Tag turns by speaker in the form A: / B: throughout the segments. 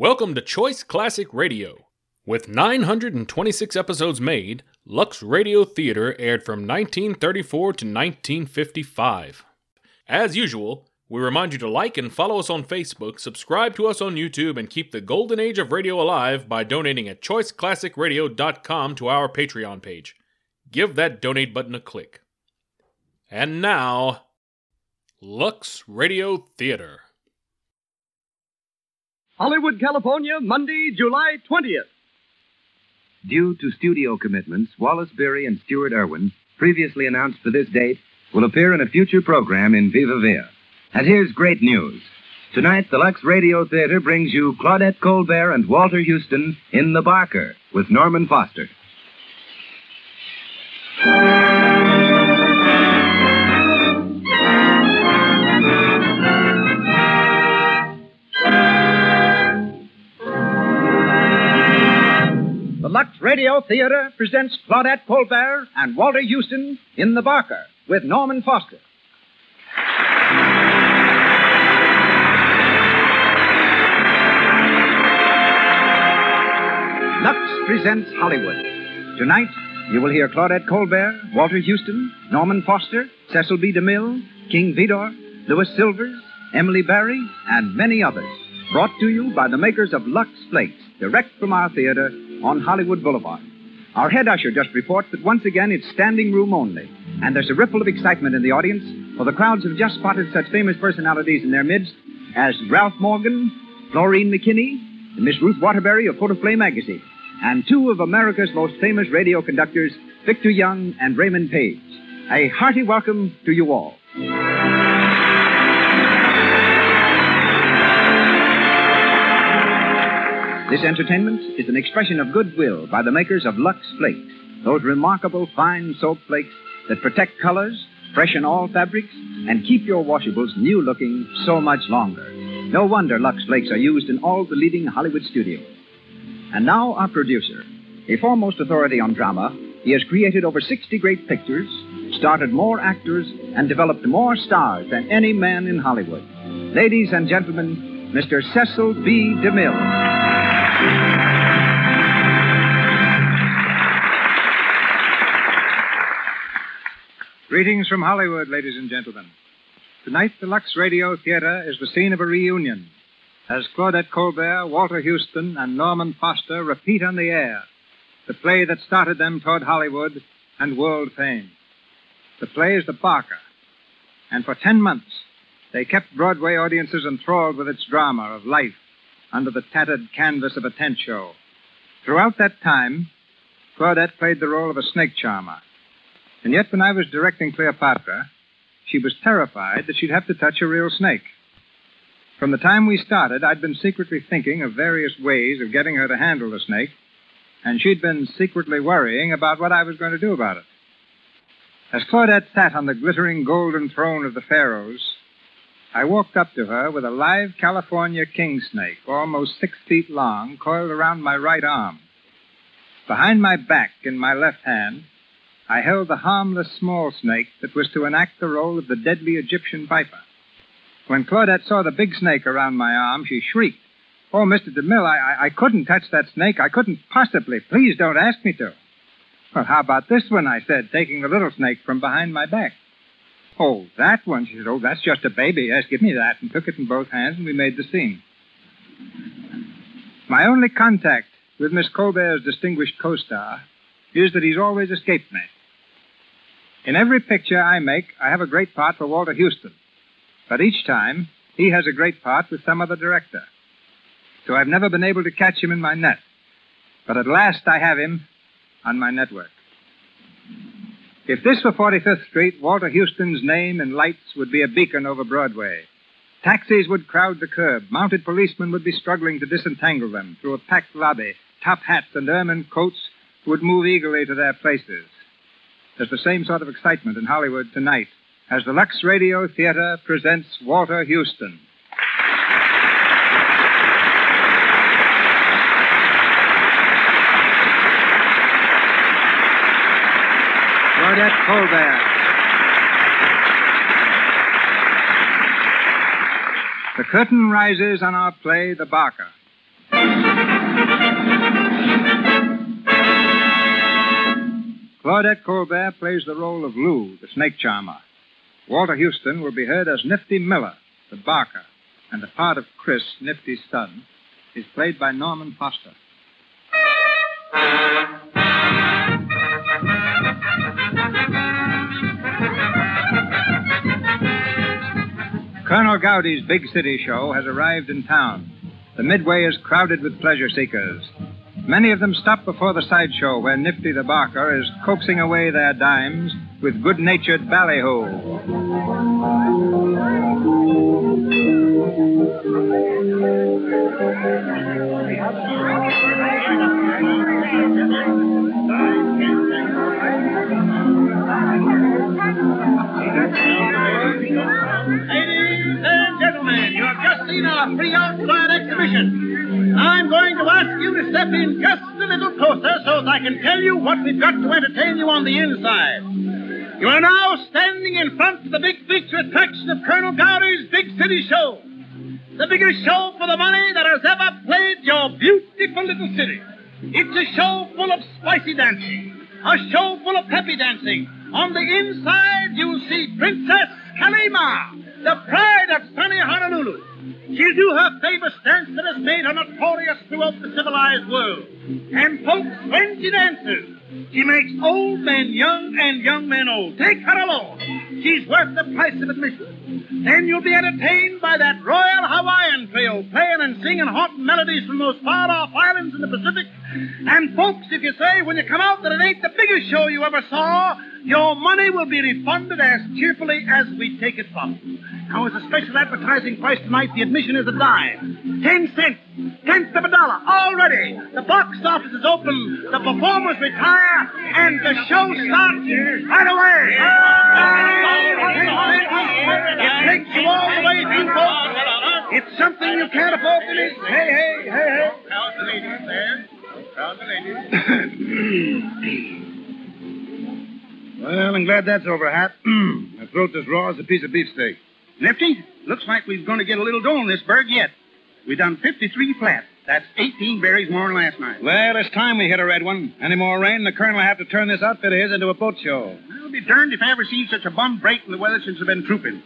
A: Welcome to Choice Classic Radio. With 926 episodes made, Lux Radio Theater aired from 1934 to 1955. As usual, we remind you to like and follow us on Facebook, subscribe to us on YouTube, and keep the golden age of radio alive by donating at choiceclassicradio.com to our Patreon page. Give that donate button a click. And now, Lux Radio Theater.
B: Hollywood, California, Monday, July 20th.
C: Due to studio commitments, Wallace Beery and Stuart Erwin, previously announced for this date, will appear in a future program in Viva Villa. And here's great news. Tonight, the Lux Radio Theater brings you Claudette Colbert and Walter Huston in The Barker with Norman Foster.
B: The Lux Radio Theater presents Claudette Colbert and Walter Huston in The Barker with Norman Foster. Lux presents Hollywood. Tonight, you will hear Claudette Colbert, Walter Huston, Norman Foster, Cecil B. DeMille, King Vidor, Louis Silvers, Emily Barry, and many others. Brought to you by the makers of Lux Flakes, direct from our theater on Hollywood Boulevard. Our head usher just reports that once again it's standing room only, and there's a ripple of excitement in the audience, for the crowds have just spotted such famous personalities in their midst as Ralph Morgan, Florine McKinney, and Miss Ruth Waterbury of Photoplay magazine, and two of America's most famous radio conductors, Victor Young and Raymond Paige. A hearty welcome to you all. This entertainment is an expression of goodwill by the makers of Lux Flakes, those remarkable fine soap flakes that protect colors, freshen all fabrics, and keep your washables new looking so much longer. No wonder Lux Flakes are used in all the leading Hollywood studios. And now our producer. A foremost authority on drama, he has created over 60 great pictures, started more actors, and developed more stars than any man in Hollywood. Ladies and gentlemen, Mr. Cecil B. DeMille.
D: Greetings from Hollywood, ladies and gentlemen. Tonight, the Lux Radio Theater is the scene of a reunion as Claudette Colbert, Walter Huston, and Norman Foster repeat on the air the play that started them toward Hollywood and world fame. The play is The Barker, and for ten months they kept Broadway audiences enthralled with its drama of life under the tattered canvas of a tent show. Throughout that time, Claudette played the role of a snake charmer. And yet, when I was directing Cleopatra, she was terrified that she'd have to touch a real snake. From the time we started, I'd been secretly thinking of various ways of getting her to handle the snake, and she'd been secretly worrying about what I was going to do about it. As Claudette sat on the glittering golden throne of the pharaohs, I walked up to her with a live California king snake, almost six feet long, coiled around my right arm. Behind my back, in my left hand, I held the harmless small snake that was to enact the role of the deadly Egyptian viper. When Claudette saw the big snake around my arm, she shrieked, Oh, Mr. DeMille, I, I, I couldn't touch that snake. I couldn't possibly. Please don't ask me to. Well, how about this one? I said, taking the little snake from behind my back. Oh, that one, she said. Oh, that's just a baby. Yes, give me that. And took it in both hands, and we made the scene. My only contact with Miss Colbert's distinguished co-star is that he's always escaped me. In every picture I make, I have a great part for Walter Huston. But each time, he has a great part with some other director. So I've never been able to catch him in my net. But at last I have him on my network. If this were 45th Street, Walter Huston's name in lights would be a beacon over Broadway. Taxis would crowd the curb. Mounted policemen would be struggling to disentangle them. Through a packed lobby, top hats and ermine coats would move eagerly to their places. There's the same sort of excitement in Hollywood tonight as the Lux Radio Theater presents Walter Huston. Claudette Colbert. The curtain rises on our play, The Barker. Claudette Colbert plays the role of Lou, the snake charmer. Walter Huston will be heard as Nifty Miller, the barker, and the part of Chris, Nifty's son, is played by Norman Foster. Colonel Gowdy's big city show has arrived in town. The midway is crowded with pleasure seekers. Many of them stop before the sideshow where Nifty the Barker is coaxing away their dimes with good natured ballyhoo.
E: Ladies and gentlemen, you have just seen our free outside exhibition. I'm going to ask you to step in just a little closer so that I can tell you what we've got to entertain you on the inside. You are now standing in front of the big feature attraction of Colonel Gowdy's Big City Show. The biggest show for the money that has ever played your beautiful little city. It's a show full of spicy dancing, a show full of peppy dancing. On the inside, you'll see Princess Kalima, the pride of sunny Honolulu. She'll do her famous dance that has made her notorious throughout the civilized world. And folks, when she dances, she makes old men young and young men old. Take her along. She's worth the price of admission. Then you'll be entertained by that Royal Hawaiian Trio playing and singing hot melodies from those far-off islands in the Pacific. And folks, if you say when you come out that it ain't the biggest show you ever saw, your money will be refunded as cheerfully as we take it from you. Now, as a special advertising price tonight, the admission is a dime. Ten cents. Tenth of a dollar. Already. The box office is open. The performers retire. And the show starts right away. It takes you all the way through, folks. It's something you can't afford to miss. Hey, hey, hey, hey. How's the ladies there? How's the ladies?
F: Well, I'm glad that's over, Hat. My throat's as raw as a piece of beefsteak.
E: Nifty, looks like we're going to get a little dough in this burg yet. We've done 53 flat. That's 18 berries more than last night.
F: Well, it's time we hit a red one. Any more rain, the colonel will have to turn this outfit of his into a boat show.
E: I'll be darned if I ever seen such a bum break in the weather since I've been trooping.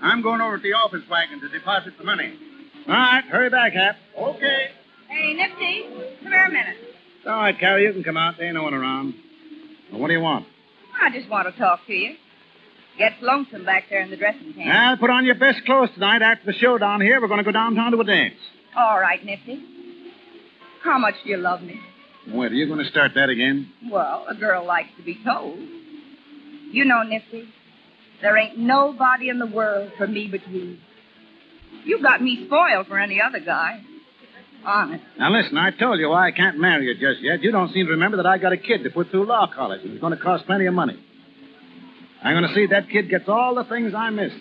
E: I'm going over to the office wagon to deposit the money.
F: All right, hurry back, Hap.
E: Okay.
G: Hey, Nifty, come here a minute.
F: All right, Carrie, you can come out. There ain't no one around. Well, what do you want?
G: I just want to talk to you. Gets lonesome back there in the dressing tent.
F: Well, put on your best clothes tonight. After the show down here, we're going to go downtown to a dance.
G: All right, Nifty. How much do you love me?
F: Wait, are you going to start that again?
G: Well, a girl likes to be told. You know, Nifty, there ain't nobody in the world for me but you. You got me spoiled for any other guy. Honest.
F: Now, listen, I told you why I can't marry you just yet. You don't seem to remember that I got a kid to put through law college, and it's going to cost plenty of money. I'm going to see that kid gets all the things I missed.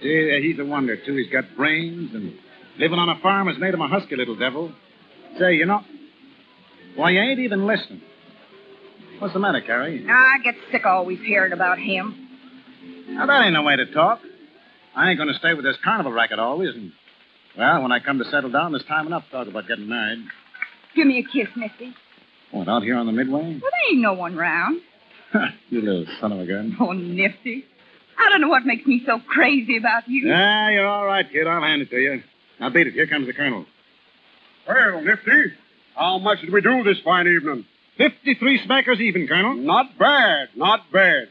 F: Gee, he's a wonder, too. He's got brains, and living on a farm has made him a husky little devil. Say, you know, why, you ain't even listening. What's the matter, Carrie?
G: Ah, I get sick always hearing about him.
F: Now, that ain't no way to talk. I ain't going to stay with this carnival racket always, and, well, when I come to settle down, there's time enough to talk about getting married.
G: Give me a kiss, Nifty.
F: What, out here on the Midway?
G: Well, there ain't no one round.
F: you little son of a gun.
G: Oh, Nifty. I don't know what makes me so crazy about you.
F: Ah, you're all right, kid. I'll hand it to you. Now, beat it. Here comes the colonel.
H: Well, Nifty, how much did we do this fine evening?
F: 53 smackers even, Colonel.
H: Not bad, not bad.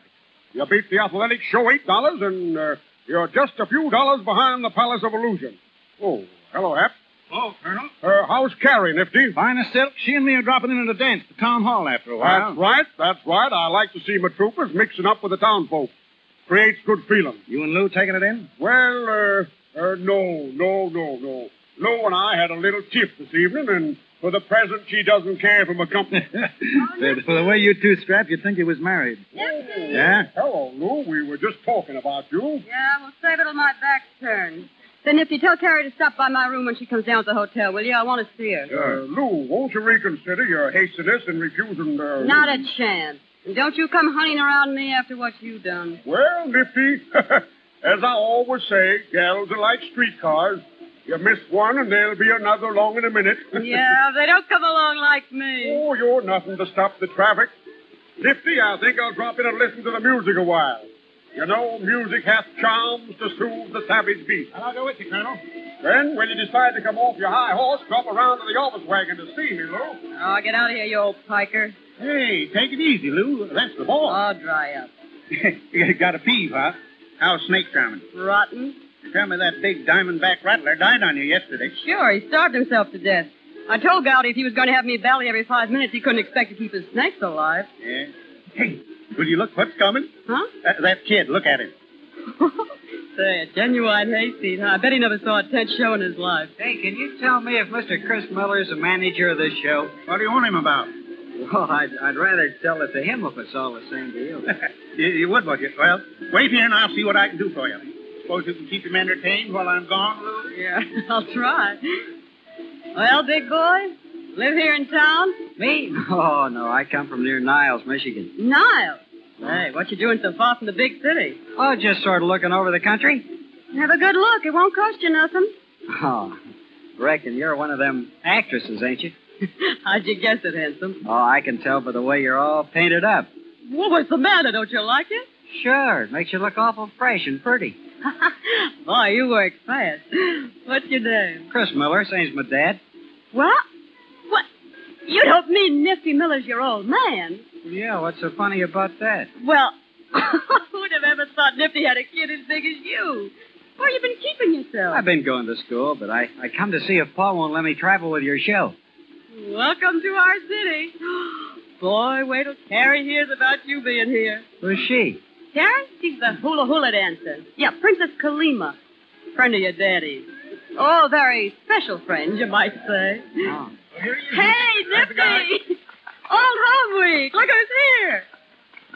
H: You beat the athletic show eight dollars, and uh, you're just a few dollars behind the Palace of Illusion. Oh, hello, Hap.
E: Oh, Colonel.
H: Uh, how's Carrie, Nifty?
F: Fine as silk. She and me are dropping in at a dance at the town hall after a while.
H: That's right, that's right. I like to see my troopers mixing up with the town folk. Creates good feeling.
F: You and Lou taking it in?
H: Well, uh, uh, no, no, no, no. Lou and I had a little tiff this evening, and for the present, she doesn't care for my company.
F: Said, for the way you two strapped, you'd think he was married. Yeah?
H: Hello, Lou. We were just talking about you.
I: Yeah, we'll save it till my back's turned. Then, Nifty, tell Carrie to stop by my room when she comes down to the hotel, will you? I want to see her.
H: Uh, Lou, won't you reconsider your hastiness in refusing uh
I: Not a chance. And don't you come hunting around me after what you've done.
H: Well, Nifty, as I always say, gals are like streetcars. You miss one, and there'll be another along in a minute.
I: Yeah, they don't come along like me.
H: Oh, you're nothing to stop the traffic. Nifty, I think I'll drop in and listen to the music a while. You know, music hath charms to soothe the savage beast.
E: And I'll go with you, Colonel.
H: Then, when you decide to come off your high horse, drop around to the office wagon to see me, Lou.
I: Oh, get out of here, you old piker.
E: Hey, take it easy, Lou. That's the boss.
I: Oh, dry up.
E: you got a peeve, huh? How's Snake coming?
I: Rotten.
E: Tell me that big diamondback rattler died on you yesterday.
I: Sure, he starved himself to death. I told Gowdy if he was going to have me belly every five minutes, he couldn't expect to keep his snakes alive.
E: Yeah. Hey, will you look what's coming?
I: Huh?
E: Uh, that kid, look at him.
I: Say, a genuine hayseed, huh? I bet he never saw a tent show in his life.
J: Hey, can you tell me if Mr. Chris Miller is the manager of this show?
E: What do you want him about?
J: Well, I'd, I'd rather tell it to him if it's all the same to you.
E: you, you would, would you? Well, wait here and I'll see what I can do for you. Suppose you can keep him entertained while I'm gone, Lou?
I: Yeah, I'll try. Well, big boy, live here in town?
J: Me? Oh, no, I come from near Niles, Michigan.
I: Niles. Hey, what you doing so far from the big city?
J: Oh, just sort of looking over the country.
I: Have a good look. It won't cost you nothing.
J: Oh, reckon you're one of them actresses, ain't you?
I: How'd you guess it, handsome?
J: Oh, I can tell by the way you're all painted up.
I: Well, what's the matter? Don't you like it?
J: Sure, it makes you look awful fresh and pretty.
I: Boy, you work fast. What's your name?
J: Chris Miller, same's my dad.
I: What? What? You don't mean Nifty Miller's your old man?
J: Yeah, what's so funny about that?
I: Well, who'd have ever thought Nifty had a kid as big as you? Where you been keeping yourself?
J: I've been going to school, but I, I come to see if Paul won't let me travel with your show.
I: Welcome to our city. Boy, wait till Carrie hears about you being here.
J: Who's she?
I: Carrie? She's the hula hula dancer. Yeah, Princess Kalima. Friend of your daddy's. Oh, very special friend, you might say.
J: Oh.
I: Hey, Nifty! Old home week. Look who's here.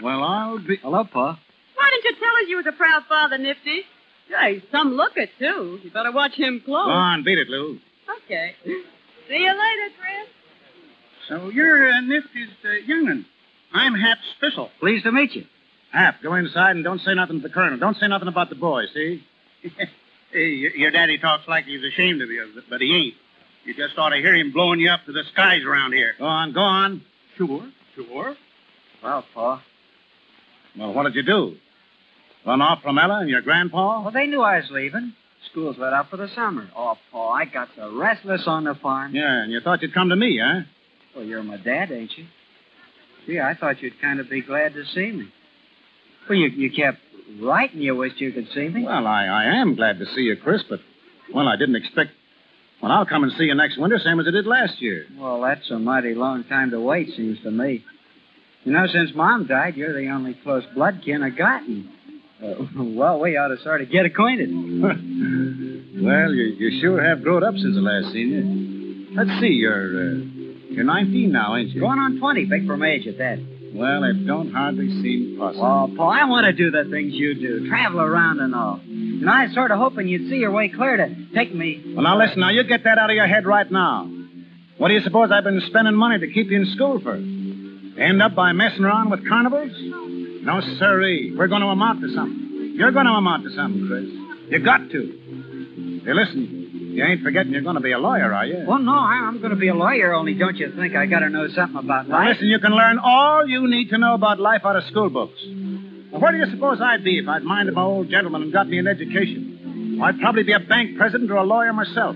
E: Well, I'll be.
J: Hello, Pa.
I: Why didn't you tell us you was a proud father, Nifty? Yeah, he's some looker, too. You better watch him close.
E: Go on, beat it, Lou.
I: Okay. See you later, Chris.
E: So you're uh, Nifty's uh, young'un. I'm Hap Spissel.
J: Pleased to meet you.
E: Hap, go inside and don't say nothing to the colonel. Don't say nothing about the boy, see? hey, your, your daddy talks like he's ashamed of you, but he ain't. You just ought to hear him blowing you up to the skies around here. Go on, go on. Sure, sure.
J: Well, Pa.
E: Well, what did you do? Run off from Ella and your grandpa?
J: Well, they knew I was leaving. School's let out for the summer. Oh, Pa, I got so restless on the farm.
E: Yeah, and you thought you'd come to me, huh?
J: Well, you're my dad, ain't you? Gee, I thought you'd kind of be glad to see me. Well, you, you kept writing you wished you could see me.
E: Well, I, I am glad to see you, Chris, but, well, I didn't expect. Well, I'll come and see you next winter, same as I did last year.
J: Well, that's a mighty long time to wait, seems to me. You know, since Mom died, you're the only close blood kin I got. And, uh, well, we ought to sort of get acquainted.
E: well, you, you sure have grown up since the last seen you. Let's see, you're uh, you're 19 now, ain't you?
J: Going on 20, big for my age at that.
E: Well, it don't hardly seem possible.
J: Oh, Paul, I want to do the things you do, travel around and all. And I was sort of hoping you'd see your way clear to take me.
E: Well, now listen, now you get that out of your head right now. What do you suppose I've been spending money to keep you in school for? End up by messing around with carnivals? No, sirree. We're going to amount to something. You're going to amount to something, Chris. You got to. Hey, listen, you ain't forgetting you're going to be a lawyer, are you?
J: Well, no, I'm going to be a lawyer, only don't you think I got to know something about
E: Now,
J: life?
E: listen, you can learn all you need to know about life out of school books. Well, where do you suppose I'd be if I'd minded my old gentleman and got me an education? Well, I'd probably be a bank president or a lawyer myself.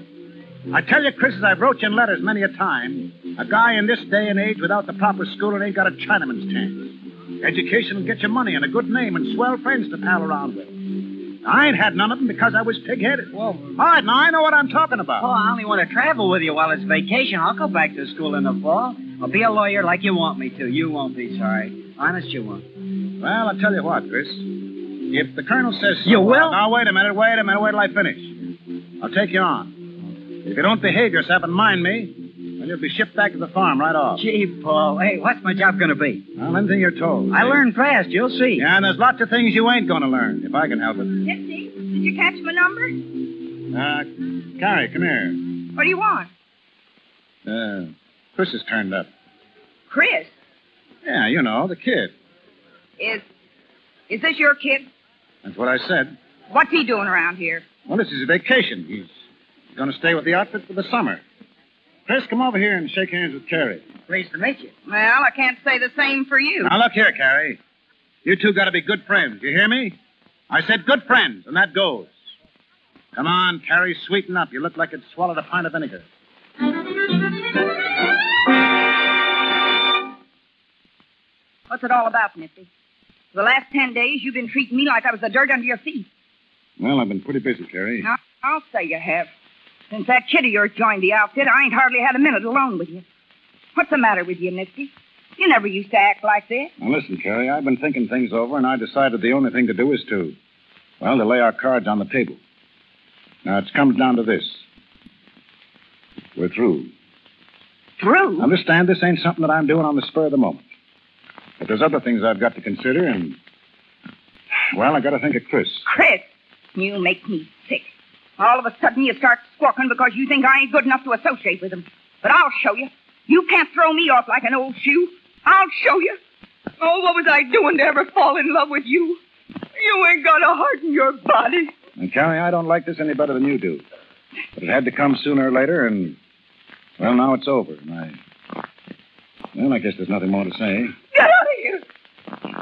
E: I tell you, Chris, as I've wrote you in letters many a time, a guy in this day and age without the proper schooling ain't got a Chinaman's chance. Education will get you money and a good name and swell friends to pal around with. I ain't had none of them because I was pig-headed.
J: Well,
E: All right, now I know what I'm talking about.
J: Oh, I only want to travel with you while it's vacation. I'll go back to school in the fall. I'll be a lawyer like you want me to. You won't be sorry. Honest, you won't.
E: Well, I'll tell you what, Chris. If the colonel says so,
J: You will?
E: Now, wait a minute, wait a minute, wait till I finish. I'll take you on. If you don't behave yourself and mind me, then you'll be shipped back to the farm right off.
J: Gee, Paul, hey, what's my job going to be?
E: Well, anything you're told.
J: I learn fast. You'll see.
E: Yeah, and there's lots of things you ain't going to learn, if I can help it.
G: Nifty, did you catch my number?
E: Uh, Carrie, come here.
G: What do you want?
E: Uh, Chris has turned up.
G: Chris,
E: Yeah, you know, the kid.
G: Is is this your kid?
E: That's what I said.
G: What's he doing around here?
E: Well, this is a vacation. He's He's going to stay with the outfit for the summer. Chris, come over here and shake hands with Carrie.
G: Pleased to meet you. Well, I can't say the same for you.
E: Now, look here, Carrie. You two got to be good friends. You hear me? I said good friends, and that goes. Come on, Carrie, sweeten up. You look like you'd swallowed a pint of vinegar.
G: What's it all about, Nifty? For the last ten days, you've been treating me like I was the dirt under your feet.
E: Well, I've been pretty busy, Carrie.
G: Now, I'll say you have. Since that kid of yours joined the outfit, I ain't hardly had a minute alone with you. What's the matter with you, Nifty? You never used to act like this.
E: Now, listen, Carrie, I've been thinking things over, and I decided the only thing to do is to, well, to lay our cards on the table. Now, it comes down to this. We're through.
G: Through?
E: Understand, this ain't something that I'm doing on the spur of the moment. But there's other things I've got to consider, and, well, I got to think of Chris.
G: Chris, you make me sick. All of a sudden, you start squawking because you think I ain't good enough to associate with him. But I'll show you. You can't throw me off like an old shoe. I'll show you. Oh, what was I doing to ever fall in love with you? You ain't got a heart in your body.
E: And, Carrie, I don't like this any better than you do. But it had to come sooner or later, and, well, now it's over. And I, well, I guess there's nothing more to say.
G: Get out of here.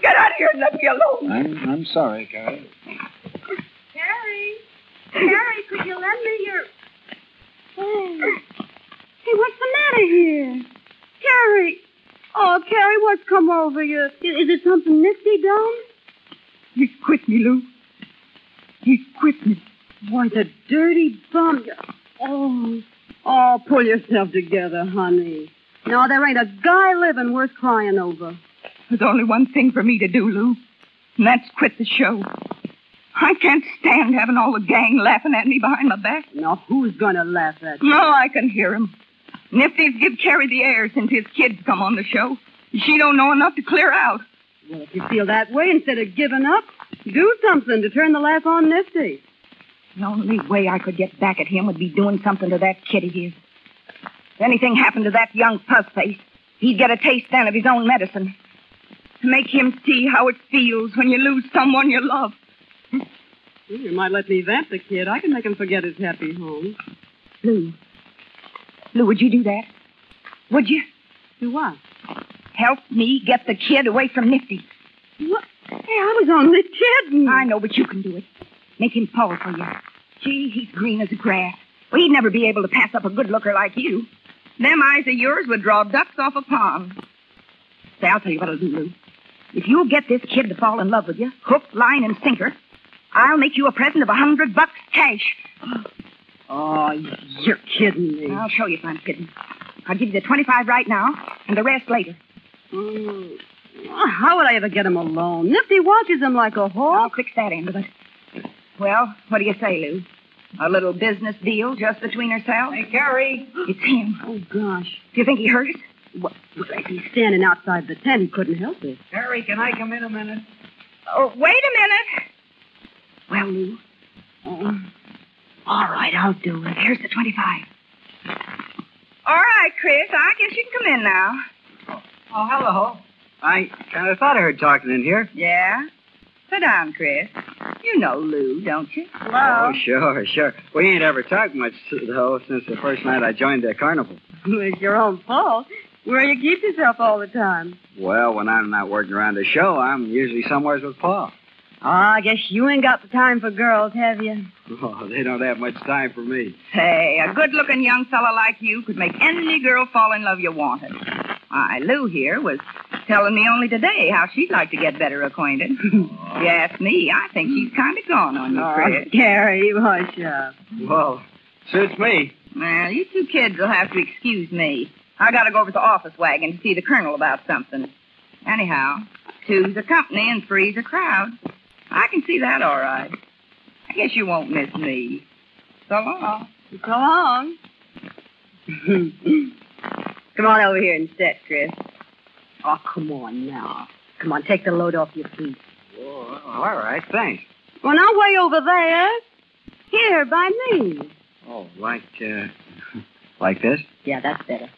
G: Get out of here and let me alone.
E: I'm, I'm sorry, Carrie.
I: Carrie. Carrie, could you lend me your. Oh. Hey, what's the matter here? Carrie. Oh, Carrie, what's come over you? Is, is it something Nifty done?
G: He's quit me, Lou. He's quit me.
I: Why, the dirty bum. Oh. Oh, pull yourself together, honey. No, there ain't a guy living worth crying over.
G: There's only one thing for me to do, Lou, and that's quit the show. I can't stand having all the gang laughing at me behind my back.
I: Now, who's going to laugh at you?
G: No, I can hear 'em. Nifty's give Carrie the air since his kids come on the show. She don't know enough to clear out.
I: Well, if you feel that way, instead of giving up, do something to turn the laugh on Nifty.
G: The only way I could get back at him would be doing something to that kid of his. If anything happened to that young puzzface, he'd get a taste then of his own medicine. To make him see how it feels when you lose someone you love.
I: You might let me vamp the kid. I can make him forget his happy home.
G: Lou. Lou, would you do that? Would you?
I: Do what?
G: Help me get the kid away from Nifty.
I: What? Hey, I was only kidding.
G: I know, but you can do it. Make him fall for you. Gee, he's green as grass. Well, he'd never be able to pass up a good looker like you. Them eyes of yours would draw ducks off a pond. Say, I'll tell you what I'll do, Lou. If you'll get this kid to fall in love with you, hook, line, and sinker, I'll make you a present of a hundred bucks cash.
I: Oh, you're kidding me.
G: I'll show you if I'm kidding. I'll give you the 25 right now, and the rest later.
I: Mm. How would I ever get him alone? Nifty watches him like a hawk.
G: I'll fix that end of it. Well, what do you say, Lou? A little business deal just between ourselves? Hey, Carrie. It's him.
I: Oh, gosh.
G: Do you think he hurt us?
I: What? Well, if he's standing outside the tent, he couldn't help it.
J: Harry, can I come in a minute?
G: Oh, wait a minute. Well, Lou, um,
I: Oh. All right, I'll do it.
G: here's the 25. All right, Chris, I guess you can come in now.
K: Oh, oh, hello. I kind of thought I heard talking in here.
G: Yeah? Sit down, Chris. You know Lou, don't you? Hello?
K: Oh, sure, sure. We ain't ever talked much, though, since the first night I joined the carnival.
I: It's your own fault. Where you keep yourself all the time.
K: Well, when I'm not working around the show, I'm usually somewheres with Pa.
I: Oh, I guess you ain't got the time for girls, have you?
K: Oh, they don't have much time for me.
G: Say, a good looking young fella like you could make any girl fall in love you wanted. Why, Lou here was telling me only today how she'd like to get better acquainted. you ask me, I think she's kind of gone on you, Chris.
I: Oh, Carrie, hush up.
K: Well, suits me.
G: Well, you two kids will have to excuse me. I gotta go over to the office wagon to see the colonel about something. Anyhow, two's a company and three's a crowd. I can see that all right. I guess you won't miss me. So long.
I: So long. come on over here and sit, Chris. Oh, come on now. Come on, take the load off your feet.
K: Oh, all right, thanks.
I: Well, now way over there. Here, by me.
K: Oh, like, uh, like this?
I: Yeah, that's better.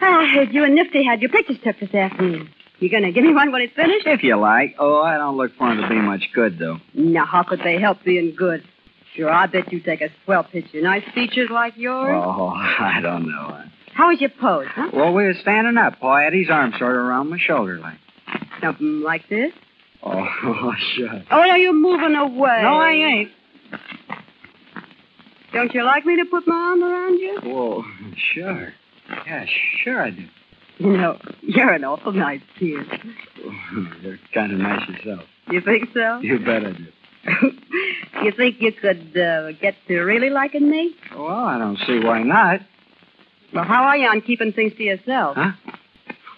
I: I heard you and Nifty had your pictures took this afternoon. You gonna give me one when it's finished?
K: If you like. Oh, I don't look for 'em to be much good, though.
I: Now, how could they help being good? Sure, I bet you take a swell picture. Nice features like yours.
K: Oh, I don't know.
I: How was your pose, huh?
K: Well, we were standing up. Paul had his arm sort of around my shoulder like.
I: Something like this?
K: Oh, oh sure.
I: Oh, now you're moving away.
K: No, I ain't.
I: Don't you like me to put my arm around you?
K: Whoa, sure. Yeah, sure I do.
I: You know, you're an awful nice kid.
K: You're kind of nice yourself.
I: You think so?
K: You bet I do.
I: you think you could uh, get to really liking me?
K: Well, I don't see why not.
I: Well, how are you on keeping things to yourself?
K: Huh?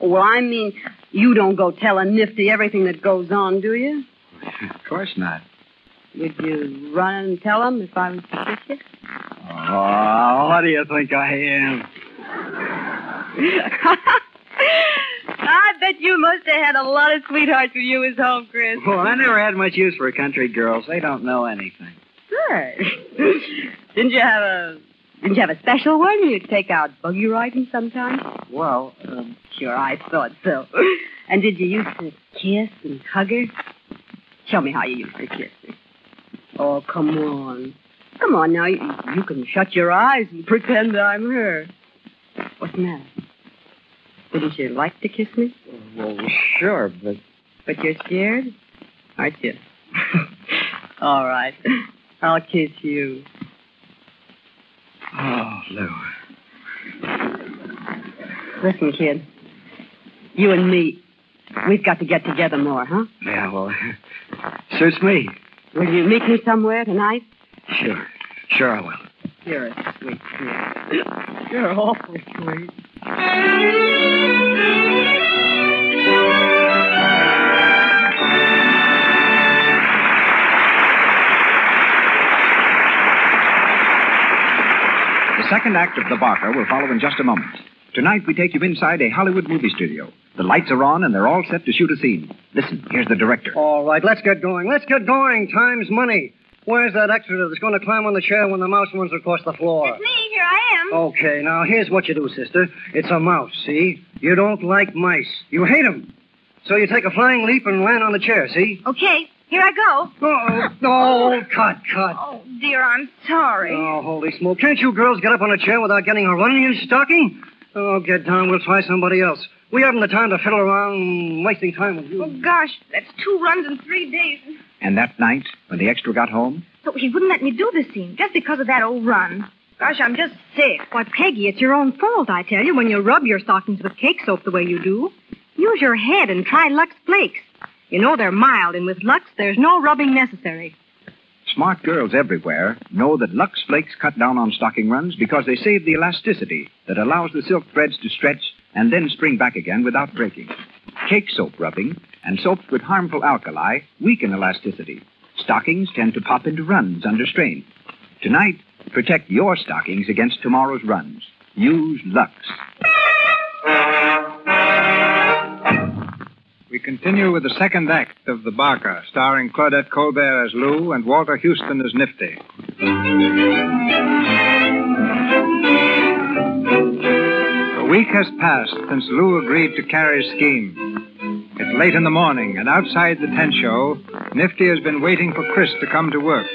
I: Well, I mean, you don't go telling Nifty everything that goes on, do you?
K: Of course not.
I: Would you run and tell him if I was to kiss you?
K: Oh, what do you think I am?
I: I bet you must have had a lot of sweethearts when you was home, Chris.
K: Well, I never had much use for country girls. They don't know anything.
I: Good. didn't you have a didn't you have a special one you'd take out buggy riding sometimes?
K: Well, um,
I: Sure, I thought so. And did you used to kiss and hug her? Show me how you used to kiss her. Oh, come on. Come on now. You, you can shut your eyes and pretend I'm her. What's the matter? Wouldn't you like to kiss me?
K: well, sure, but
I: But you're scared? Aren't you? All right. I'll kiss you.
K: oh, Lou.
I: Listen, kid. You and me, we've got to get together more, huh?
K: Yeah, well, suits me.
I: Will you meet me somewhere tonight?
K: Sure, sure I will.
I: You're a sweet kid. You're awful sweet.
B: The second act of The Barker will follow in just a moment. Tonight, we take you inside a Hollywood movie studio. The lights are on, and they're all set to shoot a scene. Listen, here's the director.
L: All right, let's get going. Let's get going. Time's money. Where's that extra that's going to climb on the chair when the mouse runs across the floor?
I: It's me. Here I am.
L: Okay, now here's what you do, sister. It's a mouse, see? You don't like mice. You hate 'em. So you take a flying leap and land on the chair, see?
I: Okay, here I go.
L: Oh, oh, cut, cut.
I: Oh, dear, I'm sorry.
L: Oh, holy smoke. Can't you girls get up on a chair without getting a run in your stocking? Oh, get down. We'll try somebody else. We haven't the time to fiddle around wasting time with you.
I: Oh, gosh, that's two runs in three days.
B: And that night, when the extra got home,
I: So he wouldn't let me do the scene just because of that old run. Gosh, I'm just sick. Why, Peggy, it's your own fault, I tell you, when you rub your stockings with cake soap the way you do. Use your head and try Lux Flakes. You know they're mild, and with Lux, there's no rubbing necessary.
B: smart girls everywhere know that Lux Flakes cut down on stocking runs because they save the elasticity that allows the silk threads to stretch and then spring back again without breaking. Cake soap rubbing and soaps with harmful alkali weaken elasticity. Stockings tend to pop into runs under strain. Tonight, protect your stockings against tomorrow's runs. Use Lux.
D: We continue with the second act of The Barker, starring Claudette Colbert as Lou and Walter Huston as Nifty. A week has passed since Lou agreed to Carrie's scheme. It's late in the morning, and outside the tent show, Nifty has been waiting for Chris to come to work.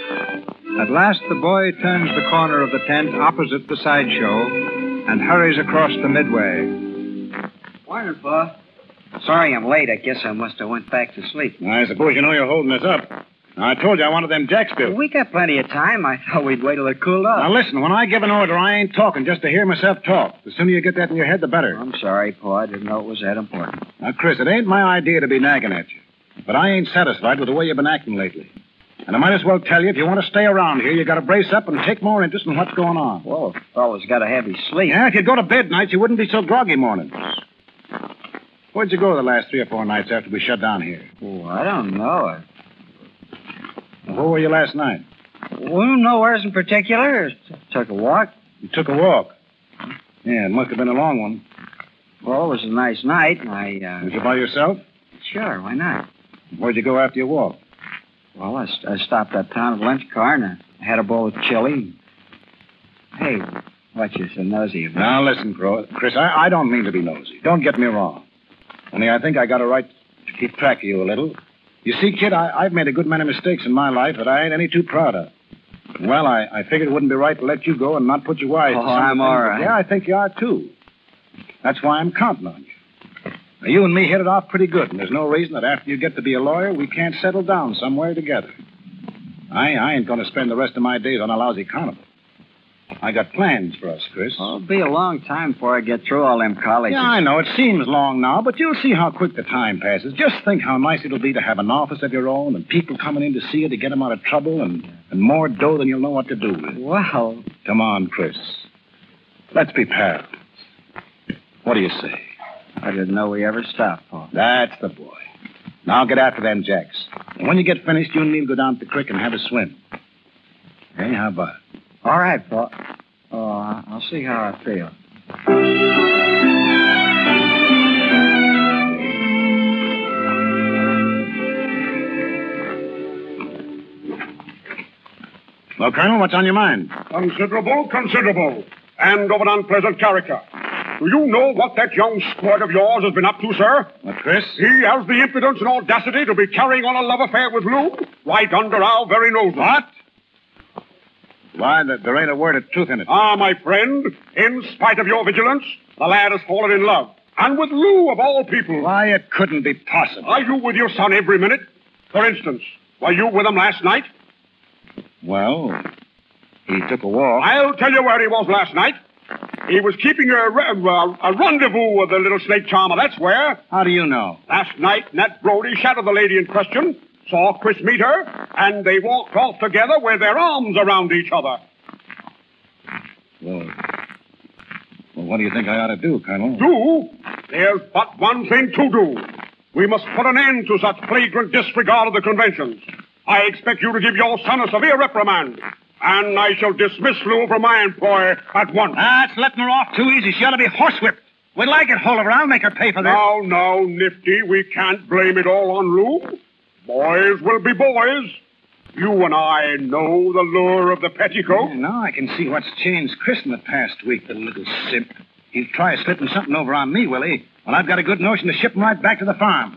D: At last, the boy turns the corner of the tent opposite the sideshow and hurries across the midway.
K: Morning, Pa. Sorry I'm late. I guess I must have went back to sleep.
E: I suppose you know you're holding us up. I told you I wanted them jacks built.
K: We got plenty of time. I thought we'd wait till it cooled off.
E: Now listen, when I give an order, I ain't talking just to hear myself talk. The sooner you get that in your head, the better.
K: I'm sorry, Pa. I didn't know it was that important.
E: Now, Chris, it ain't my idea to be nagging at you. But I ain't satisfied with the way you've been acting lately. And I might as well tell you, if you want to stay around here, you got to brace up and take more interest in what's going on.
K: Well, a fellow's got to have his sleep.
E: Yeah, if you'd go to bed nights, you wouldn't be so groggy mornings. Where'd you go the last three or four nights after we shut down here?
K: Oh, I don't know. I...
E: Where were you last night?
K: Well, nowhere's in particular. Took a walk.
E: You took a walk. Yeah, it must have been a long one.
K: Well, it was a nice night. and I, uh...
E: Was you by yourself?
K: Sure, why not?
E: Where'd you go after your walk?
K: Well, I, I stopped at the lunch car and I had a bowl of chili. Hey, what you so nosy about?
E: Now, listen, Chris, I, I don't mean to be nosy. Don't get me wrong. Only I think I got a right to keep track of you a little. You see, kid, I, I've made a good many mistakes in my life that I ain't any too proud of. Well, I, I figured it wouldn't be right to let you go and not put you wise.
K: Oh, I'm all right.
E: Yeah, I think you are, too. That's why I'm counting on you. Now, you and me hit it off pretty good, and there's no reason that after you get to be a lawyer, we can't settle down somewhere together. I, I ain't going to spend the rest of my days on a lousy carnival. I got plans for us, Chris.
K: Oh, it'll be a long time before I get through all them colleges.
E: Yeah, I know. It seems long now, but you'll see how quick the time passes. Just think how nice it'll be to have an office of your own and people coming in to see you to get them out of trouble and, and more dough than you'll know what to do with.
K: Well,
E: Come on, Chris. Let's be pals. What do you say?
K: I didn't know we ever stopped, Paul.
E: That's the boy. Now get after them jacks. And when you get finished, you and me'll go down to the creek and have a swim. Hey, how about it?
K: All right, Paul. Oh, I- I'll see how I feel.
E: Well, Colonel, what's on your mind?
H: Considerable, considerable, and of an unpleasant character. Do you know what that young squirt of yours has been up to, sir?
E: What, Chris?
H: He has the impudence and audacity to be carrying on a love affair with Lou right under our very noses.
E: What? Why, th- there ain't a word of truth in it.
H: Ah, my friend, in spite of your vigilance, the lad has fallen in love. And with Lou, of all people.
E: Why, it couldn't be possible.
H: Are you with your son every minute? For instance, were you with him last night?
E: Well, he took a walk.
H: I'll tell you where he was last night. He was keeping a, re- a, a rendezvous with the little snake charmer, that's where.
E: How do you know?
H: Last night, Nat Brody shadowed the lady in question, saw Chris meet her, and they walked off together with their arms around each other.
E: Well, well, what do you think I ought to do, Colonel?
H: Do? There's but one thing to do. We must put an end to such flagrant disregard of the conventions. I expect you to give your son a severe reprimand, and I shall dismiss Lou from my employ at once.
E: Ah, That's letting her off too easy. She ought to be horsewhipped. Wait till I get hold of her. I'll make her pay for this.
H: Now, now, Nifty, we can't blame it all on Lou. Boys will be boys. You and I know the lure of the petticoat.
E: Yeah, now I can see what's changed Chris in the past week, the little simp. He'll try slipping something over on me, will he? Well, I've got a good notion to ship him right back to the farm.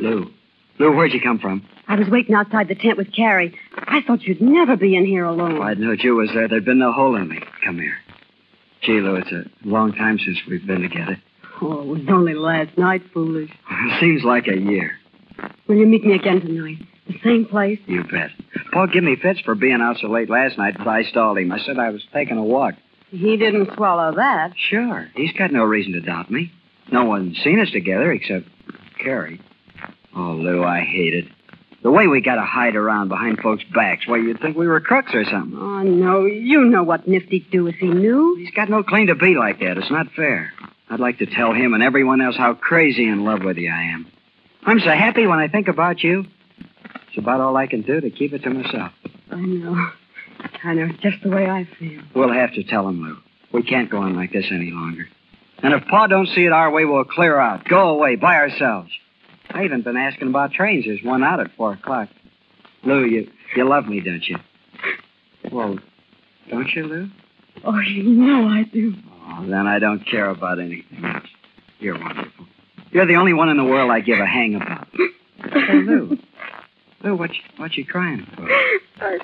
K: Lou. Lou, where'd you come from?
I: I was waiting outside the tent with Carrie. I thought you'd never be in here alone.
K: If I'd known you was there, there'd been no hole in me. Come here. Gee, Lou, it's a long time since we've been together.
I: Oh, it was only last night, foolish.
K: It seems like a year.
I: Will you meet me again tonight? The same place?
K: You bet. Paul give me fits for being out so late last night, but I stalled him. I said I was taking a walk.
I: He didn't swallow that.
K: Sure. He's got no reason to doubt me. No one's seen us together except Carrie. Oh, Lou, I hate it. The way we gotta hide around behind folks' backs. Why, you'd think we were crooks or something.
I: Oh, no. You know what Nifty'd do if he knew.
K: He's got no claim to be like that. It's not fair. I'd like to tell him and everyone else how crazy in love with you I am. I'm so happy when I think about you. It's about all I can do to keep it to myself.
I: I know. I know. Just the way I feel.
K: We'll have to tell him, Lou. We can't go on like this any longer. And if Pa don't see it our way, we'll clear out. Go away by ourselves. I haven't been asking about trains. There's one out at four o'clock. Lou, you you love me, don't you? Well, don't you, Lou?
I: Oh, you know I do.
K: Oh, then I don't care about anything else. You're wonderful. You're the only one in the world I give a hang about. Hey, Lou. Lou, what you, what you crying for?
I: Uh,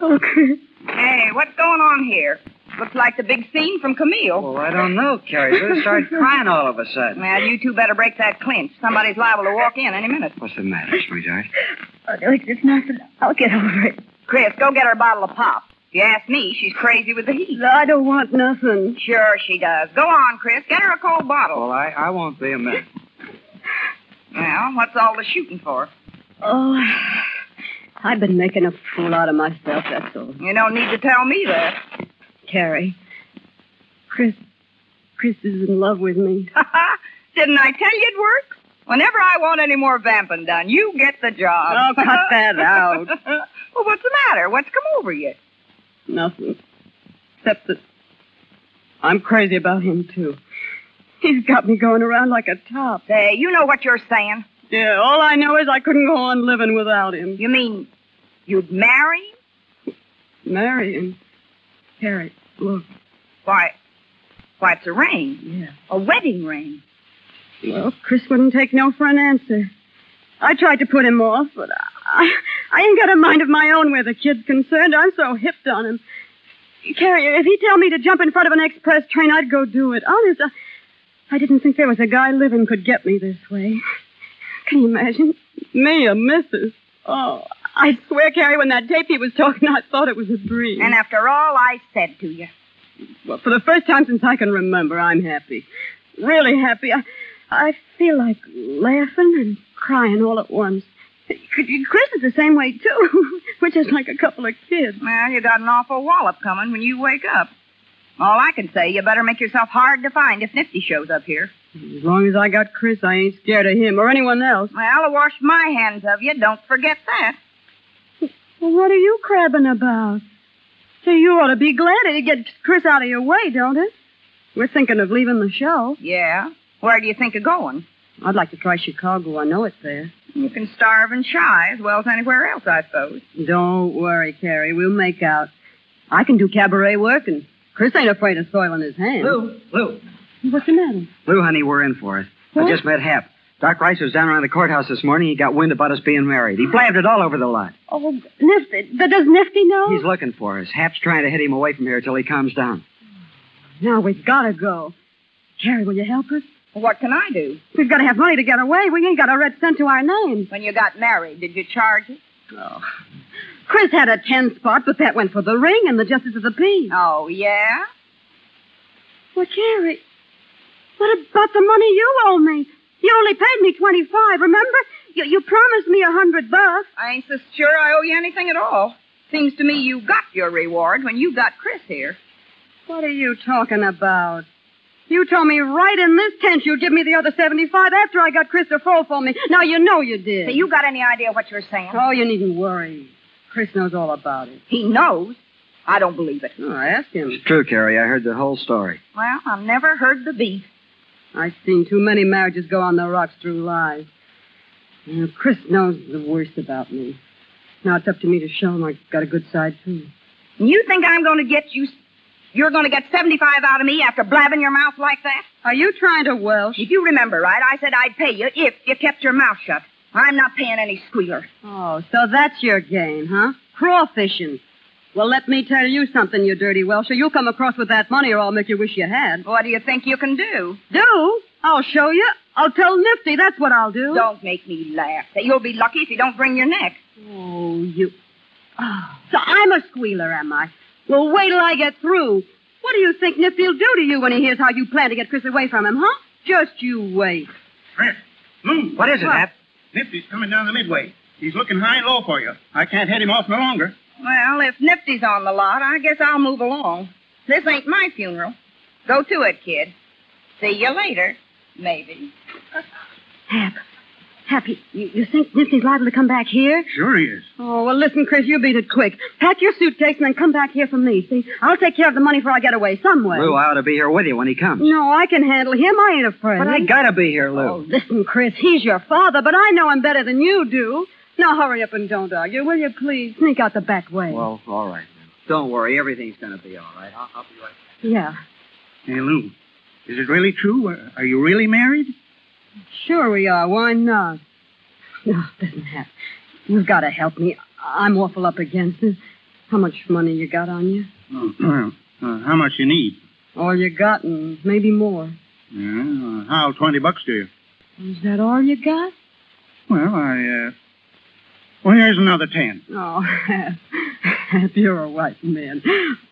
I: oh, Chris.
G: Hey, what's going on here? Looks like the big scene from Camille.
K: Well, I don't know, Carrie. Lou started crying all of a sudden.
G: Well, you two better break that clinch. Somebody's liable to walk in any minute.
K: What's the matter, sweetheart?
I: Oh, it's just nothing. I'll get over it.
G: Chris, go get her a bottle of pop. If you ask me, she's crazy with the heat.
I: I don't want nothing.
G: Sure she does. Go on, Chris. Get her a cold bottle.
K: Well, I, I won't be a minute.
G: Well, what's all the shooting for?
I: Oh, I've been making a fool out of myself, that's all.
G: You don't need to tell me that.
I: Carrie. Chris. Chris is in love with me.
G: Didn't I tell you it'd work? Whenever I want any more vamping done, you get the job.
I: Oh, cut that out.
G: well, what's the matter? What's come over you?
I: Nothing. Except that I'm crazy about him, too. He's got me going around like a top.
G: Say, you know what you're saying.
I: Yeah, all I know is I couldn't go on living without him.
G: You mean you'd marry him?
I: Marry him? Carrie, look.
G: Why, why, it's a ring.
I: Yeah.
G: A wedding ring.
I: Well, Chris wouldn't take no for an answer. I tried to put him off, but I, I ain't got a mind of my own where the kid's concerned. I'm so hipped on him. Carrie, if he'd tell me to jump in front of an express train, I'd go do it. Honest, I, I didn't think there was a guy living could get me this way. Can you imagine? Me, a missus. Oh, I swear, Carrie, when that tape he was talking, I thought it was a dream.
G: And after all I said to you.
I: Well, for the first time since I can remember, I'm happy. Really happy. I, I feel like laughing and crying all at once. Chris is the same way, too. We're just like a couple of kids.
G: Well, you got an awful wallop coming when you wake up. All I can say, you better make yourself hard to find if Nifty shows up here.
I: As long as I got Chris, I ain't scared of him or anyone else.
G: Well, I'll wash my hands of you. Don't forget that.
I: Well, what are you crabbing about? Say, you ought to be glad it gets Chris out of your way, don't it? We're thinking of leaving the show.
G: Yeah? Where do you think of going?
I: I'd like to try Chicago. I know it's there.
G: You can starve and shy as well as anywhere else, I suppose.
I: Don't worry, Carrie. We'll make out. I can do cabaret work, and Chris ain't afraid of soiling his hands.
K: Lou, Lou.
I: What's the matter?
K: Lou, honey, we're in for it.
I: What?
K: I just met Hap. Doc Rice was down around the courthouse this morning. He got wind about us being married. He blabbed it all over the lot.
I: Oh, Nifty. But Does Nifty know?
K: He's looking for us. Hap's trying to hit him away from here till he calms down.
I: Now we've got to go. Carrie, will you help us?
G: What can I do?
I: We've got to have money to get away. We ain't got a red cent to our name.
G: When you got married, did you charge it?
I: Oh. Chris had a ten spot, but that went for the ring and the justice of the peace.
G: Oh, yeah?
I: Well, Carrie, what about the money you owe me? You only paid me twenty-five. Remember? You, you promised me a hundred bucks.
G: I ain't so sure I owe you anything at all. Seems to me you got your reward when you got Chris here.
I: What are you talking about? You told me right in this tent you'd give me the other 75 after I got Chris to fall for me. Now you know you did.
G: Say, you got any idea what you're saying?
I: Oh, you needn't worry. Chris knows all about it.
G: He knows. I don't believe it.
I: Oh, I asked him.
K: It's true, Carrie. I heard the whole story.
G: Well, I've never heard the beef.
I: I've seen too many marriages go on the rocks through lies. You know, Chris knows the worst about me. Now it's up to me to show him I've got a good side, too.
G: And you think I'm going to get you... You're going to get 75 out of me after blabbing your mouth like that?
I: Are you trying to Welsh?
G: If you remember right, I said I'd pay you if you kept your mouth shut. I'm not paying any squealer.
I: Oh, so that's your game, huh? Crawfishing. Well, let me tell you something, you dirty Welsher. You'll come across with that money or I'll make you wish you had.
G: What do you think you can do?
I: Do? I'll show you. I'll tell Nifty. That's what I'll do.
G: Don't make me laugh. You'll be lucky if you don't bring your neck.
I: Oh, you. Oh, so I'm a squealer, am I? Well, wait till I get through. What do you think Nifty'll do to you when he hears how you plan to get Chris away from him, huh? Just you wait.
F: Chris, Lou.
K: What is it,
I: What?
K: Hap?
F: Nifty's coming down the midway. He's looking high and low for you. I can't head him off no longer.
G: Well, if Nifty's on the lot, I guess I'll move along. This ain't my funeral. Go to it, kid. See you later. Maybe.
I: Hap. Happy, you, you think Nifty's liable to come back here?
F: Sure he is.
I: Oh, well, listen, Chris, you beat it quick. Pack your suitcase and then come back here for me, see? I'll take care of the money before I get away, some way.
K: Lou, I ought to be here with you when he comes.
I: No, I can handle him. I ain't afraid.
K: But I gotta be here, Lou.
I: Oh, listen, Chris, he's your father, but I know him better than you do. Now hurry up and don't argue, will you, please? Sneak out the back way.
K: Well, all right. Lou. Don't worry. Everything's gonna be all right. I'll, I'll be right back.
I: Yeah,
F: Hey, Lou, is it really true? Uh, Are you really married?
I: sure we are. Why not? No, it doesn't Hap. You've got to help me. I'm awful up against it. How much money you got on you?
F: Oh, well, uh, how much you need?
I: All you got, and maybe more.
F: Yeah, uh, how, 20 bucks to you?
I: Is that all you got?
F: Well, I, uh... Well, here's another 10.
I: Oh, Hap. Hap, you're a white man.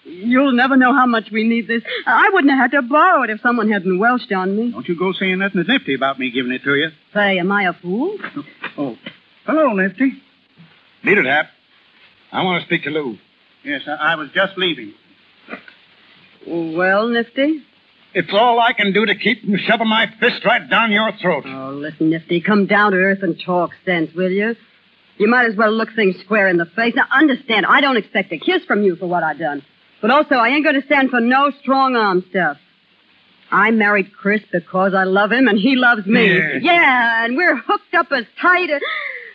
I: You'll never know how much we need this. I wouldn't have had to borrow it if someone hadn't welched on me.
F: Don't you go saying nothing to Nifty about me giving it to you.
I: Say, am I a fool?
F: Oh, oh. hello, Nifty.
E: Beat it, Hap. I want to speak to Lou.
F: Yes, I, I was just leaving.
I: Well, Nifty?
E: It's all I can do to keep from shoving my fist right down your throat.
I: Oh, listen, Nifty, come down to earth and talk sense, will you? You might as well look things square in the face. Now, understand, I don't expect a kiss from you for what I've done. But also, I ain't going to stand for no strong arm stuff. I married Chris because I love him and he loves me.
E: Yeah.
I: Yeah, and we're hooked up as tight as...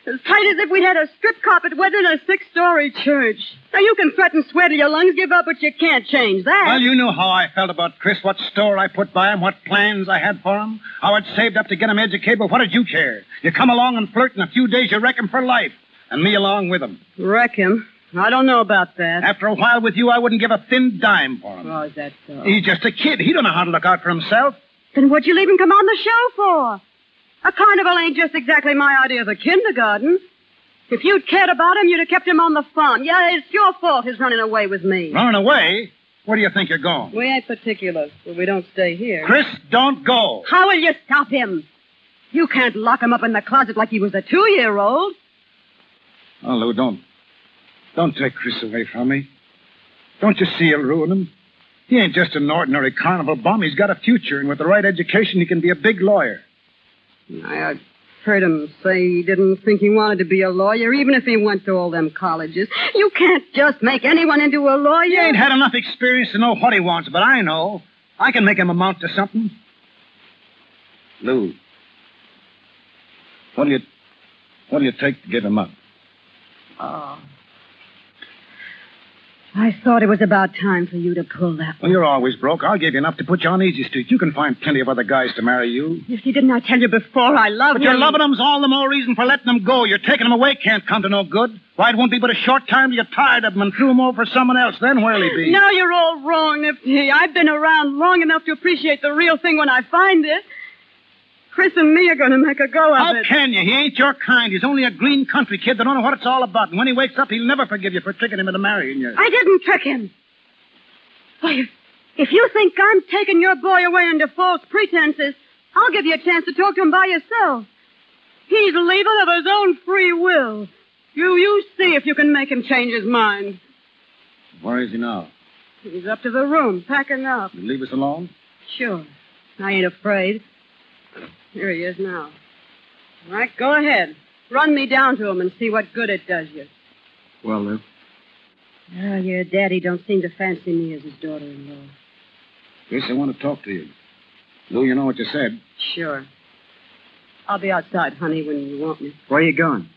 I: As tight as if we'd had a strip carpet wet in a six-story church. Now, you can threaten sweat till your lungs give up, but you can't change that.
E: Well, you know how I felt about Chris, what store I put by him, what plans I had for him, how I'd saved up to get him educated, but what did you care? You come along and flirt, in a few days you wreck him for life, and me along with him.
I: Wreck him? I don't know about that.
E: After a while with you, I wouldn't give a thin dime for him.
I: Oh, is that so?
E: He's just a kid. He don't know how to look out for himself.
I: Then what'd you leave him come on the show for? A carnival ain't just exactly my idea of a kindergarten. If you'd cared about him, you'd have kept him on the farm. Yeah, it's your fault his running away with me.
E: Running away? Where do you think you're going?
I: We ain't particular, but we don't stay here.
E: Chris, don't go.
I: How will you stop him? You can't lock him up in the closet like he was a two-year-old.
E: Oh, Lou, don't. Don't take Chris away from me. Don't you see you'll ruin him? He ain't just an ordinary carnival bum. He's got a future, and with the right education, he can be a big lawyer.
I: I heard him say he didn't think he wanted to be a lawyer, even if he went to all them colleges. You can't just make anyone into a lawyer.
E: He ain't had enough experience to know what he wants, but I know. I can make him amount to something. Lou, what do you, what do you take to give him up?
I: Oh. I thought it was about time for you to pull that
E: Well, you're always broke. I'll give you enough to put you on easy street. You can find plenty of other guys to marry you.
I: If you didn't I tell you before I love
E: But you're loving them's all the more reason for letting them go. You're taking them away can't come to no good. Why, it won't be but a short time till you're tired of them and threw them over for someone else. Then where'll he be?
I: No, you're all wrong, Nifty. I've been around long enough to appreciate the real thing when I find it. Chris and me are going to make a go of
E: How
I: it.
E: How can you? He ain't your kind. He's only a green country kid that don't know what it's all about. And when he wakes up, he'll never forgive you for tricking him into marrying you.
I: I didn't trick him. Why, if, if you think I'm taking your boy away under false pretenses, I'll give you a chance to talk to him by yourself. He's leaving of his own free will. You, you see if you can make him change his mind.
E: Where is he now?
I: He's up to the room, packing up.
E: You leave us alone?
I: Sure. I ain't afraid. Here he is now. All right, go ahead. Run me down to him and see what good it does you.
K: Well, Lou.
I: Oh, your daddy don't seem to fancy me as his daughter-in-law.
E: Yes, I want to talk to you. Lou, you know what you said.
I: Sure. I'll be outside, honey, when you want me.
K: Where are you going?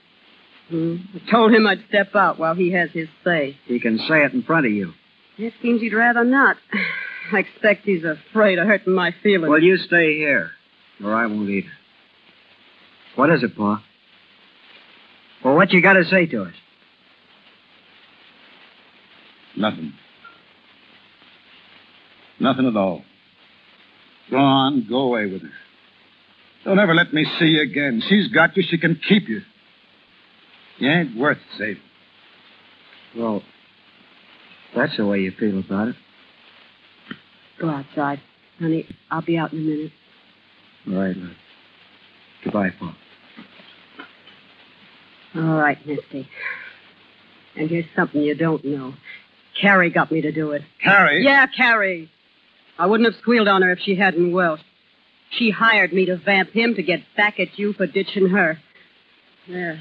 I: Hmm? I told him I'd step out while he has his say.
K: He can say it in front of you.
I: It seems he'd rather not. I expect he's afraid of hurting my feelings.
K: Well, you stay here, or I won't either. What is it, Pa? Well, what you got to say to us?
E: Nothing. Nothing at all. Go on, go away with her. Don't ever let me see you again. She's got you, she can keep you. You ain't worth saving.
K: Well, that's the way you feel about it.
I: Go outside. Honey, I'll be out in a minute.
K: All right, Lou. Goodbye, Pa.
I: All right, Nifty. And here's something you don't know. Carrie got me to do it.
E: Carrie?
I: Yeah, Carrie. I wouldn't have squealed on her if she hadn't Welsh. She hired me to vamp him to get back at you for ditching her. Yeah.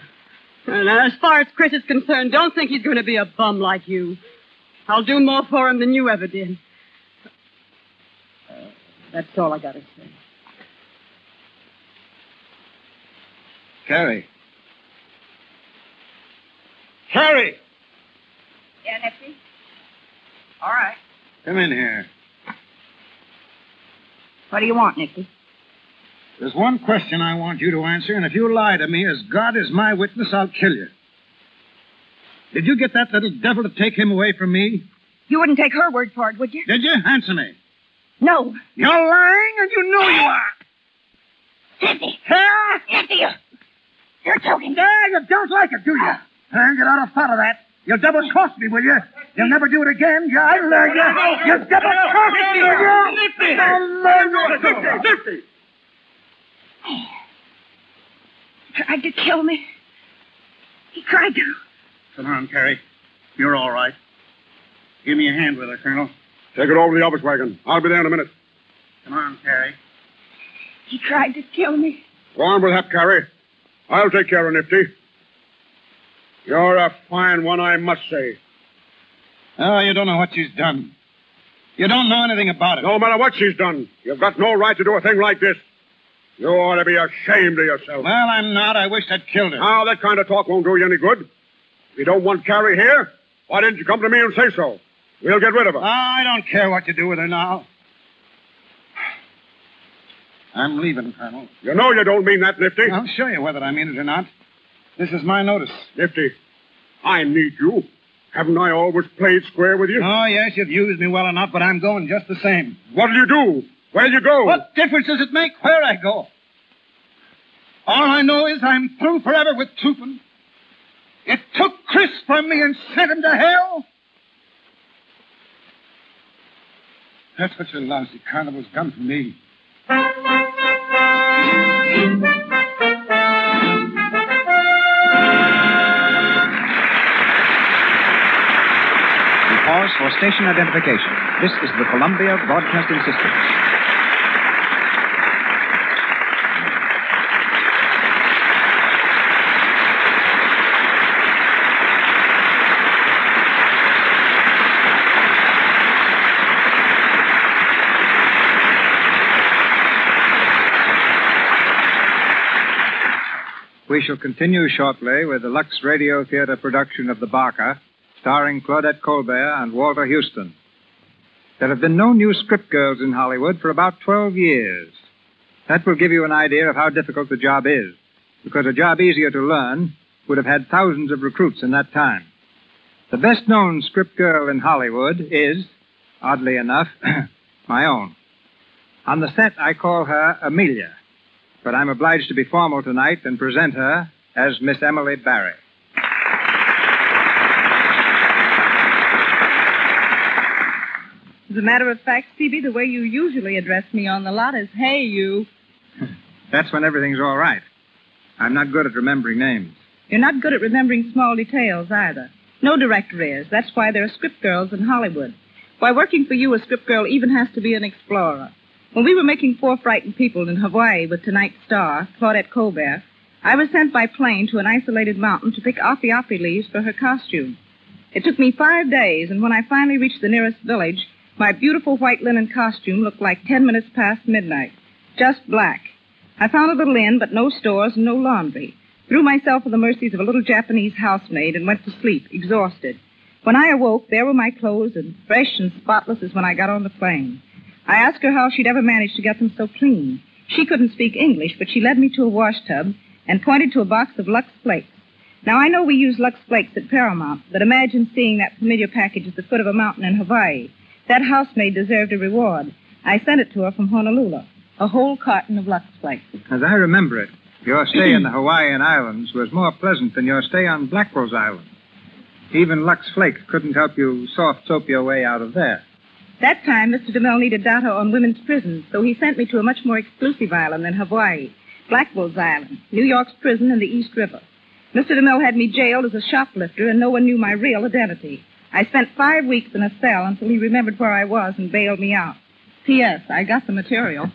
I: And as far as Chris is concerned, don't think he's going to be a bum like you. I'll do more for him than you ever did. That's all I got to say.
E: Carrie. Carrie!
G: Yeah, Nifty? All right.
E: Come in here.
G: What do you want, Nifty?
E: There's one question I want you to answer, and if you lie to me, as God is my witness, I'll kill you. Did you get that little devil to take him away from me?
G: You wouldn't take her word for it, would you?
E: Did you? Answer me.
G: No.
E: You're lying, and you know you are.
G: Nifty!
E: Huh?
G: Nifty, you... You're joking.
E: Yeah, you don't like it, do you? Huh? Get out of front of that. You'll double cross me, will you? You'll never do it again. Yeah, I learned you. You double cross me, will you?
H: Nifty!
E: I'll learn you.
H: Nifty! Nifty!
G: He tried to kill me. He tried to.
E: Come on, Carrie. You're all right. Give me a hand with her, Colonel.
H: Take it over to the office wagon. I'll be there in a minute.
E: Come on, Carrie.
G: He tried to kill me.
H: Go on with that, Carrie. I'll take care of Nifty. You're a fine one, I must say.
E: Oh, you don't know what she's done. You don't know anything about it.
H: No matter what she's done, you've got no right to do a thing like this. You ought to be ashamed of yourself.
F: Well, I'm not. I wish I'd killed her.
H: Now, that kind of talk won't do you any good. If you don't want Carrie here, why didn't you come to me and say so? We'll get rid of her.
F: I don't care what you do with her now. I'm leaving, Colonel.
H: You know you don't mean that, Nifty.
F: I'll show you whether I mean it or not. This is my notice.
H: Nifty, I need you. Haven't I always played square with you?
F: Oh, yes, you've used me well enough, but I'm going just the same.
H: What'll you do? Where'll you go?
F: What difference does it make where I go? All I know is I'm through forever with Tupin. It took Chris from me and sent him to hell. That's what your lousy carnival's done for me.
B: Pause for station identification. This is the Columbia Broadcasting System.
D: We shall continue shortly with the Lux Radio Theater production of The Barker, starring Claudette Colbert and Walter Huston. There have been no new script girls in Hollywood for about 12 years. That will give you an idea of how difficult the job is, because a job easier to learn would have had thousands of recruits in that time. The best known script girl in Hollywood is, oddly enough, my own. On the set, I call her Amelia but I'm obliged to be formal tonight and present her as Miss Emily Barry.
M: As a matter of fact, Phoebe, the way you usually address me on the lot is, hey, you.
D: That's when everything's all right. I'm not good at remembering names.
M: You're not good at remembering small details either. No director is. That's why there are script girls in Hollywood. Why, working for you, a script girl even has to be an explorer. When we were making Four Frightened People in Hawaii with tonight's star, Claudette Colbert, I was sent by plane to an isolated mountain to pick api api leaves for her costume. It took me five days, and when I finally reached the nearest village, my beautiful white linen costume looked like ten minutes past midnight. Just black. I found a little inn, but no stores and no laundry. Threw myself at the mercies of a little Japanese housemaid and went to sleep, exhausted. When I awoke, there were my clothes, and fresh and spotless as when I got on the plane. I asked her how she'd ever managed to get them so clean. She couldn't speak English, but she led me to a wash tub and pointed to a box of Lux Flakes. Now, I know we use Lux Flakes at Paramount, but imagine seeing that familiar package at the foot of a mountain in Hawaii. That housemaid deserved a reward. I sent it to her from Honolulu. A whole carton of Lux Flakes.
D: As I remember it, your stay in the Hawaiian Islands was more pleasant than your stay on Blackwell's Island. Even Lux Flakes couldn't help you soft soap your way out of there.
M: That time, Mr. DeMille needed data on women's prisons, so he sent me to a much more exclusive island than Hawaii, Blackwell's Island, New York's prison in the East River. Mr. DeMille had me jailed as a shoplifter, and no one knew my real identity. I spent five weeks in a cell until he remembered where I was and bailed me out. P.S. I got the material.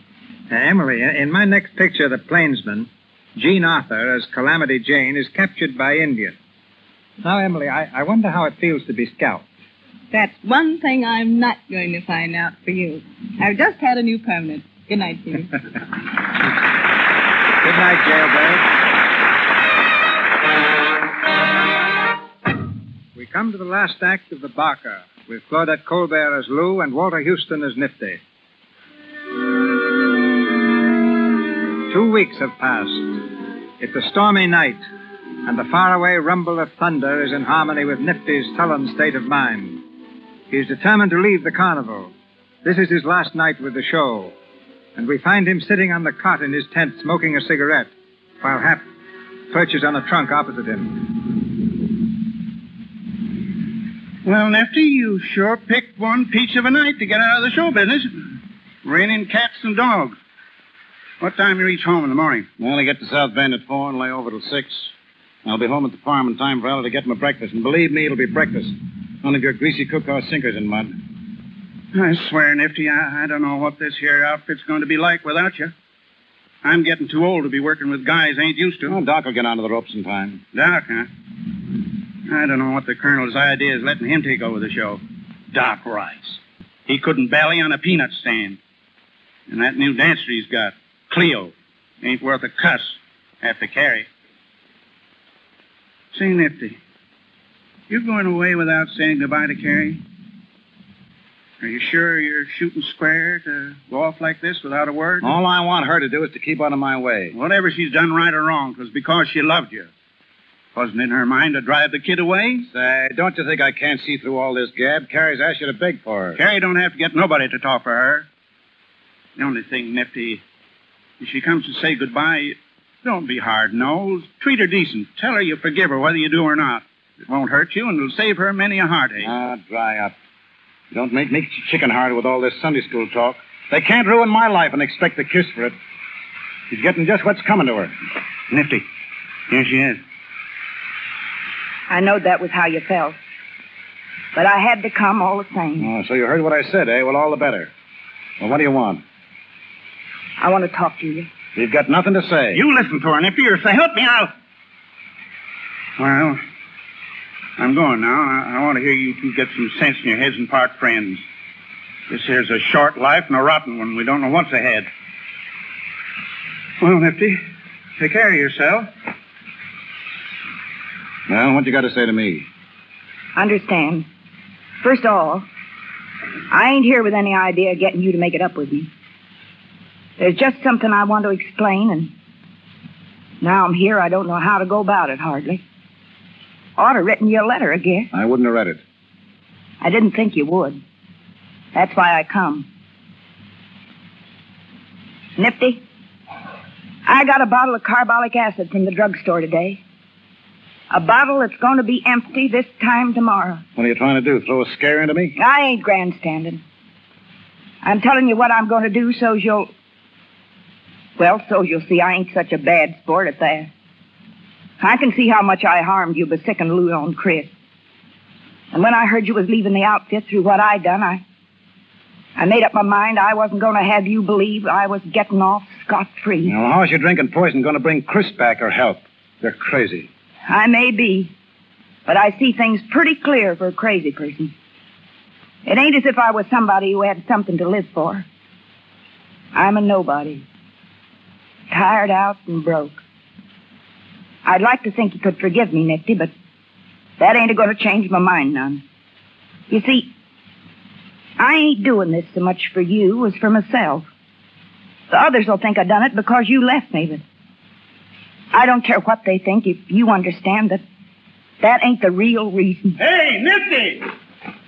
D: Uh, Emily, in my next picture, The Plainsman, Jean Arthur, as Calamity Jane, is captured by Indians. Now, Emily, I, I wonder how it feels to be scalped.
M: That's one thing I'm not going to find out for you. I've just had a new permanent. Good night, Phoebe.
D: Good night, jailbird. We come to the last act of The Barker, with Claudette Colbert as Lou and Walter Huston as Nifty. Two weeks have passed. It's a stormy night, and the faraway rumble of thunder is in harmony with Nifty's sullen state of mind. He is determined to leave the carnival. This is his last night with the show. And we find him sitting on the cot in his tent smoking a cigarette, while Hap perches on a trunk opposite him.
F: Well, Nifty, you sure picked one peach of a night to get out of the show business. Raining cats and dogs. What time you reach home in the morning?
E: Well, I get to South Bend at four and lay over till six. I'll be home at the farm in time for Ella to get my breakfast. And believe me, it'll be breakfast. None of your greasy cook cookhouse sinkers in mud.
F: I swear, Nifty, I, I don't know what this here outfit's going to be like without you. I'm getting too old to be working with guys I ain't used to.
E: Oh, Doc will get onto the ropes in time.
F: Doc, huh? I don't know what the colonel's idea is letting him take over the show. Doc Rice. He couldn't bally on a peanut stand. And that new dancer he's got, Cleo. Ain't worth a cuss after Carrie. Say, Nifty, you going away without saying goodbye to Carrie? Are you sure you're shooting square to go off like this without a word?
E: All I want her to do is to keep out of my way.
F: Whatever she's done right or wrong, 'twas because she loved you. Wasn't in her mind to drive the kid away?
E: Say, don't you think I can't see through all this gab? Carrie's asked you to beg for her.
F: Carrie don't have to get nobody to talk for her. The only thing, Nifty, if she comes to say goodbye, don't be hard nosed. Treat her decent. Tell her you forgive her whether you do or not. It won't hurt you, and it'll save her many a heartache.
E: Ah, dry up. Don't make me chicken hearted with all this Sunday school talk. They can't ruin my life and expect a kiss for it. She's getting just what's coming to her.
F: Nifty, here she is.
G: I know that was how you felt. But I had to come all the same.
E: Oh, so you heard what I said, eh? Well, all the better. Well, what do you want?
G: I want to talk to you.
E: You've got nothing to say.
F: You listen to her, Nifty, or say, help me out. Well, I'm going now. I, I want to hear you two get some sense in your heads and part friends. This here's a short life and a rotten one. We don't know what's ahead. Well, Nifty, take care of yourself.
E: Well, what you got to say to me?
G: Understand. First of all, I ain't here with any idea of getting you to make it up with me. There's just something I want to explain, and now I'm here, I don't know how to go about it hardly. Ought to written you a letter, I guess.
E: I wouldn't have read it.
G: I didn't think you would. That's why I come. Nifty, I got a bottle of carbolic acid from the drugstore today. A bottle that's going to be empty this time tomorrow.
E: What are you trying to do? Throw a scare into me?
G: I ain't grandstanding. I'm telling you what I'm going to do so's you'll. Well, so's you'll see I ain't such a bad sport at that. I can see how much I harmed you by sicking Lou on Chris. And when I heard you was leaving the outfit through what I'd done, I. I made up my mind I wasn't going to have you believe I was getting off scot free.
E: Now, how's your drinking poison going to bring Chris back or help? They're crazy.
G: I may be, but I see things pretty clear for a crazy person. It ain't as if I was somebody who had something to live for. I'm a nobody. Tired out and broke. I'd like to think you could forgive me, Nifty, but that ain't going to change my mind none. You see, I ain't doing this so much for you as for myself. The others will think I done it because you left me, but I don't care what they think if you understand that that ain't the real reason.
F: Hey, Nifty!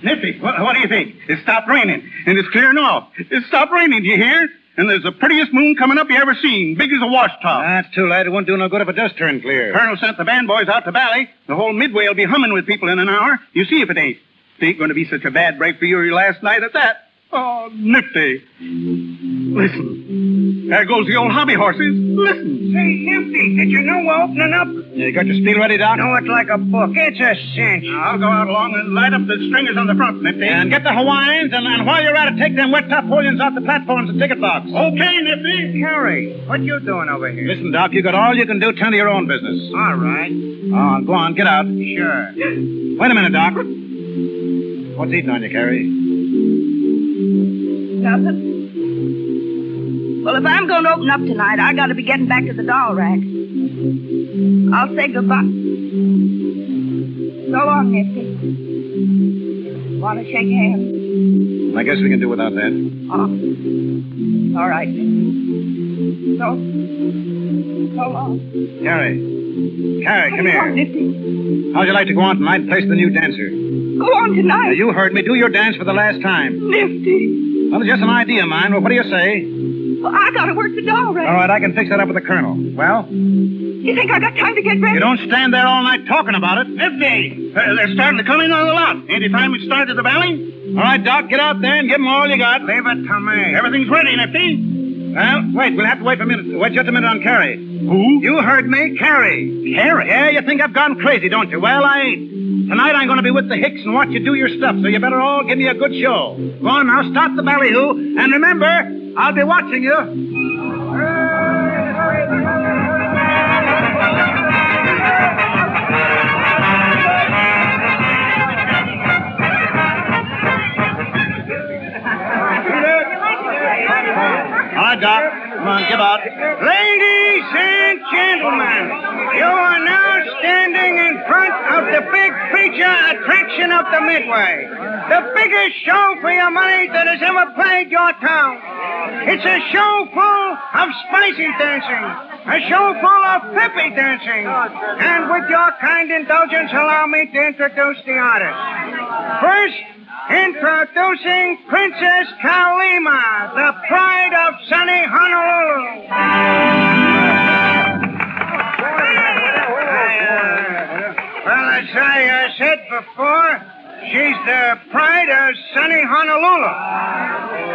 F: Nifty, what, what do you think? It stopped raining, and it's clearing off. It stopped raining, do you hear? And there's the prettiest moon coming up you ever seen, big as a washtub.
E: That's too late. It won't do no good if it does turn clear.
F: Colonel sent the band boys out to Bally. The whole Midway will be humming with people in an hour. You see if it ain't. It ain't going to be such a bad break for you last night at that. Oh, Nifty. Listen. There goes the old hobby horses. Listen.
N: Say, Nifty, did you know we're opening up?
E: You got your steel ready, Doc?
N: No, it's like a book. It's a cinch.
F: I'll go out along and light up the stringers on the front, Nifty.
E: And get the Hawaiians, and, and while you're at it, take them wet top Williams off the platforms and ticket box.
F: Okay, Nifty.
N: Carrie, what you doing over here?
E: Listen, Doc, you got all you can do. Tend to your own business.
N: All right.
E: Oh, go on, get out.
N: Sure.
E: Wait a minute, Doc. What's eating on you, Carrie?
G: Nothing. Well, if I'm going to open up tonight, I got to be getting back to the doll rack. I'll say goodbye. So long, Nifty. Want to shake hands?
E: I guess we can do without that.
G: Oh. All right. So, so long.
E: Carrie. Carrie, come
G: Come on,
E: here.
G: Nifty.
E: How'd you like to go on tonight and place the new dancer?
G: Go on tonight.
E: Now, you heard me. Do your dance for the last time.
G: Nifty.
E: Well, it's just an idea of mine. Well, what do you say?
G: Well, I got to work the dog rack.
E: All right, I can fix that up with the colonel. Well,
G: You think I got time to get ready?
F: You don't stand there all night talking about it. Nifty. Uh, they're starting to come in on the lot. Ain't it time we started the valley?
E: all right, Doc, get out there and give them all you got.
N: Leave it to me.
F: Everything's ready, Nifty.
E: Well, wait, we'll have to wait for a minute. Wait just a minute on Carrie.
F: Who?
E: You heard me, Carrie.
F: Carrie.
E: Yeah, you think I've gone crazy, don't you? Well, I ain't. Tonight I'm going to be with the Hicks and watch you do your stuff, so you better all give me a good show. Go on now, start the ballyhoo, and remember, I'll be watching you. I got. I'm give out. Ladies
N: and gentlemen, you are now standing in front of the big feature attraction of the Midway. The biggest show for your money that has ever played your town. It's a show full of spicy dancing, a show full of pippy dancing. And with your kind indulgence, allow me to introduce the artists. First, introducing Princess Kalima, the pride of sunny Honolulu. Well, as I uh, said before, she's the pride of sunny Honolulu.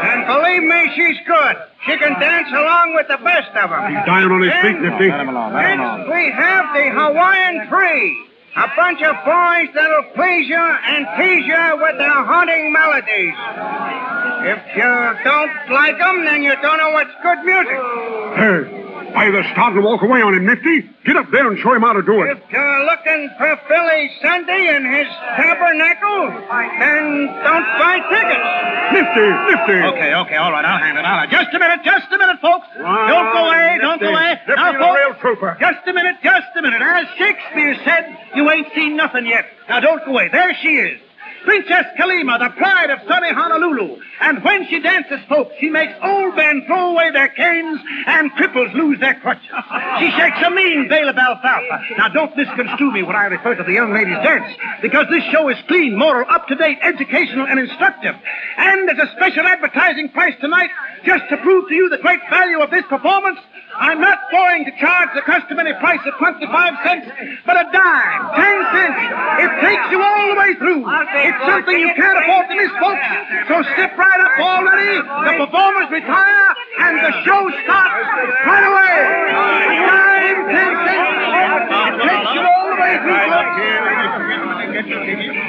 N: And believe me, she's good. She can dance along with the best of them.
H: He's dying on his feet, Nifty.
N: Next, we have the Hawaiian Three. A bunch of boys that'll please you and tease you with their haunting melodies. If you don't like 'em, then you don't know what's good music.
H: Hey, either start to walk away on him, Nifty. Get up there and show him how to do it.
N: If you're looking for Billy Sunday and his tabernacle, then don't buy tickets.
H: Nifty, Nifty.
F: Okay, okay, all right, I'll handle it. I'll Just a minute, just a minute, folks. don't go away, don't go away.
H: Nifty,
F: now, folks,
H: real trooper.
F: just a minute, just a minute. As Shakespeare said, you ain't seen nothing yet. Now, don't go away. There she is. Princess Kalima, the pride of sunny Honolulu. And when she dances, folks, she makes old men throw away their canes and cripples lose their crutches. She shakes a mean bale of alfalfa. Now, don't misconstrue me when I refer to the young lady's dance, because this show is clean, moral, up-to-date, educational, and instructive. And as a special advertising price tonight, just to prove to you the great value of this performance, I'm not going to charge the customer customary price of 25 cents, but a dime, 10 cents. It takes you all the way through. It's something you can't afford to miss, folks. So step right up already. The performers retire, and the show starts right away. A dime, 10 cents. It takes you all the way through, folks.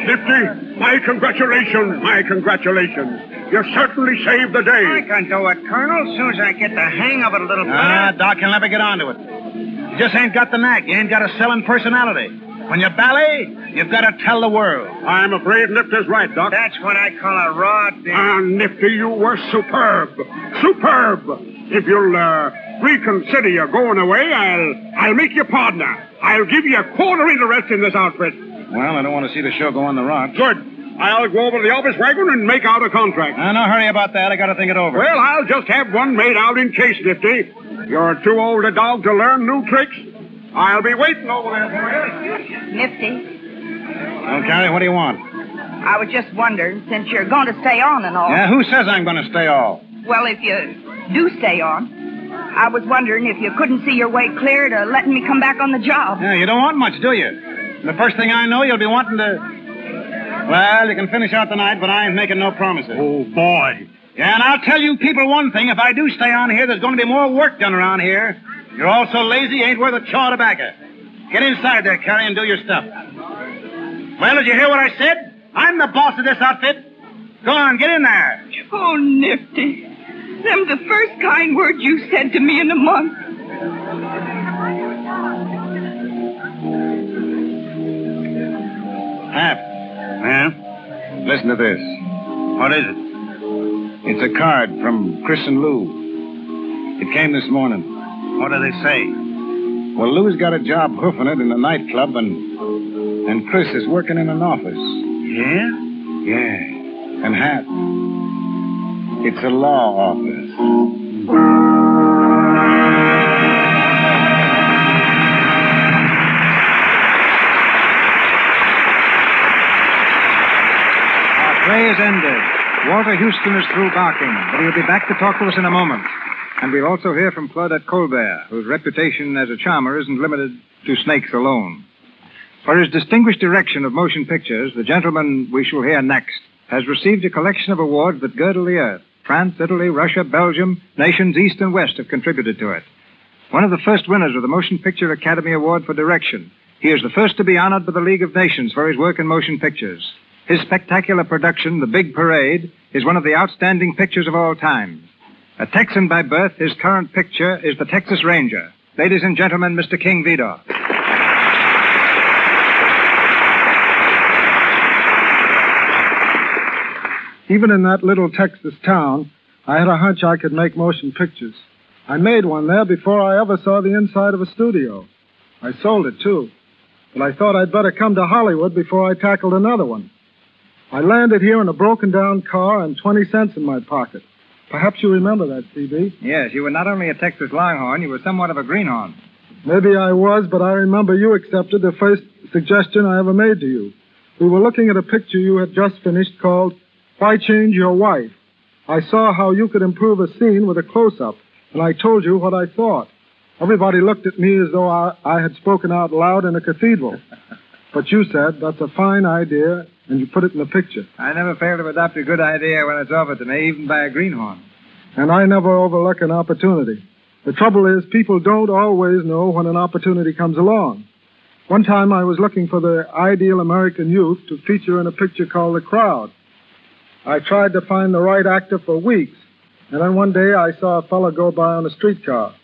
H: Nifty, my congratulations, my congratulations. You certainly saved the day.
N: I
H: day.
N: can do it, Colonel, as soon as I get the hang of it a little better.
F: Ah, Doc, you'll never get onto it. You just ain't got the knack. You ain't got a selling personality. When you ballet, you've got to tell the world.
H: I'm afraid Nifty's right, Doc.
N: That's what I call a raw deal.
H: Ah, Nifty, you were superb. Superb. If you'll uh, reconsider your going away, I'll I'll make you partner. I'll give you a quarter interest in this outfit.
E: Well, I don't want to see the show go on the rocks.
H: Good. I'll go over to the office wagon and make out a contract.
E: Uh, no hurry about that. I got to think it over.
H: Well, I'll just have one made out in case, Nifty. You're too old a dog to learn new tricks. I'll be waiting over there for you.
G: Nifty,
E: Well, Carrie, what do you want?
G: I was just wondering, since you're going to stay on and all.
E: Yeah, who says I'm going to stay all?
G: Well, if you do stay on, I was wondering if you couldn't see your way clear to letting me come back on the job.
E: Yeah, you don't want much, do you? The first thing I know, you'll be wanting to. Well, you can finish out the night, but I ain't making no promises.
H: Oh, boy.
E: Yeah, and I'll tell you people one thing. If I do stay on here, there's going to be more work done around here. You're all so lazy, you ain't worth a chaw of tobacco. Get inside there, Carrie, and do your stuff. Well, did you hear what I said? I'm the boss of this outfit. Go on, get in there.
G: Oh, Nifty. Them the first kind word you said to me in a month.
E: Hap.
F: Yeah?
E: Listen to this.
F: What is it?
E: It's a card from Chris and Lou. It came this morning.
F: What do they say?
E: Well, Lou's got a job hoofing it in a nightclub, and and Chris is working in an office.
F: Yeah?
E: Yeah. And Hap, it's a law office.
D: Our play is ended. Walter Huston is through barking, but he'll be back to talk to us in a moment. And we'll also hear from Claudette Colbert, whose reputation as a charmer isn't limited to snakes alone. For his distinguished direction of motion pictures, the gentleman we shall hear next has received a collection of awards that girdle the earth. France, Italy, Russia, Belgium, nations east and west have contributed to it. One of the first winners of the Motion Picture Academy Award for Direction. He is the first to be honored by the League of Nations for his work in motion pictures. His spectacular production, The Big Parade, is one of the outstanding pictures of all time. A Texan by birth, his current picture is The Texas Ranger. Ladies and gentlemen, Mr. King Vidor.
O: Even in that little Texas town, I had a hunch I could make motion pictures. I made one there before I ever saw the inside of a studio. I sold it, too. but I thought I'd better come to Hollywood before I tackled another one. I landed here in a broken down car and 20 cents in my pocket. Perhaps you remember that, CB.
D: Yes, you were not only a Texas Longhorn, you were somewhat of a greenhorn.
O: Maybe I was, but I remember you accepted the first suggestion I ever made to you. We were looking at a picture you had just finished called Why Change Your Wife? I saw how you could improve a scene with a close up, and I told you what I thought. Everybody looked at me as though I, I had spoken out loud in a cathedral. But you said, that's a fine idea, and you put it in the picture.
D: I never fail to adopt a good idea when it's offered to me, even by a greenhorn.
O: And I never overlook an opportunity. The trouble is, people don't always know when an opportunity comes along. One time I was looking for the ideal American youth to feature in a picture called The Crowd. I tried to find the right actor for weeks, and then one day I saw a fellow go by on a streetcar.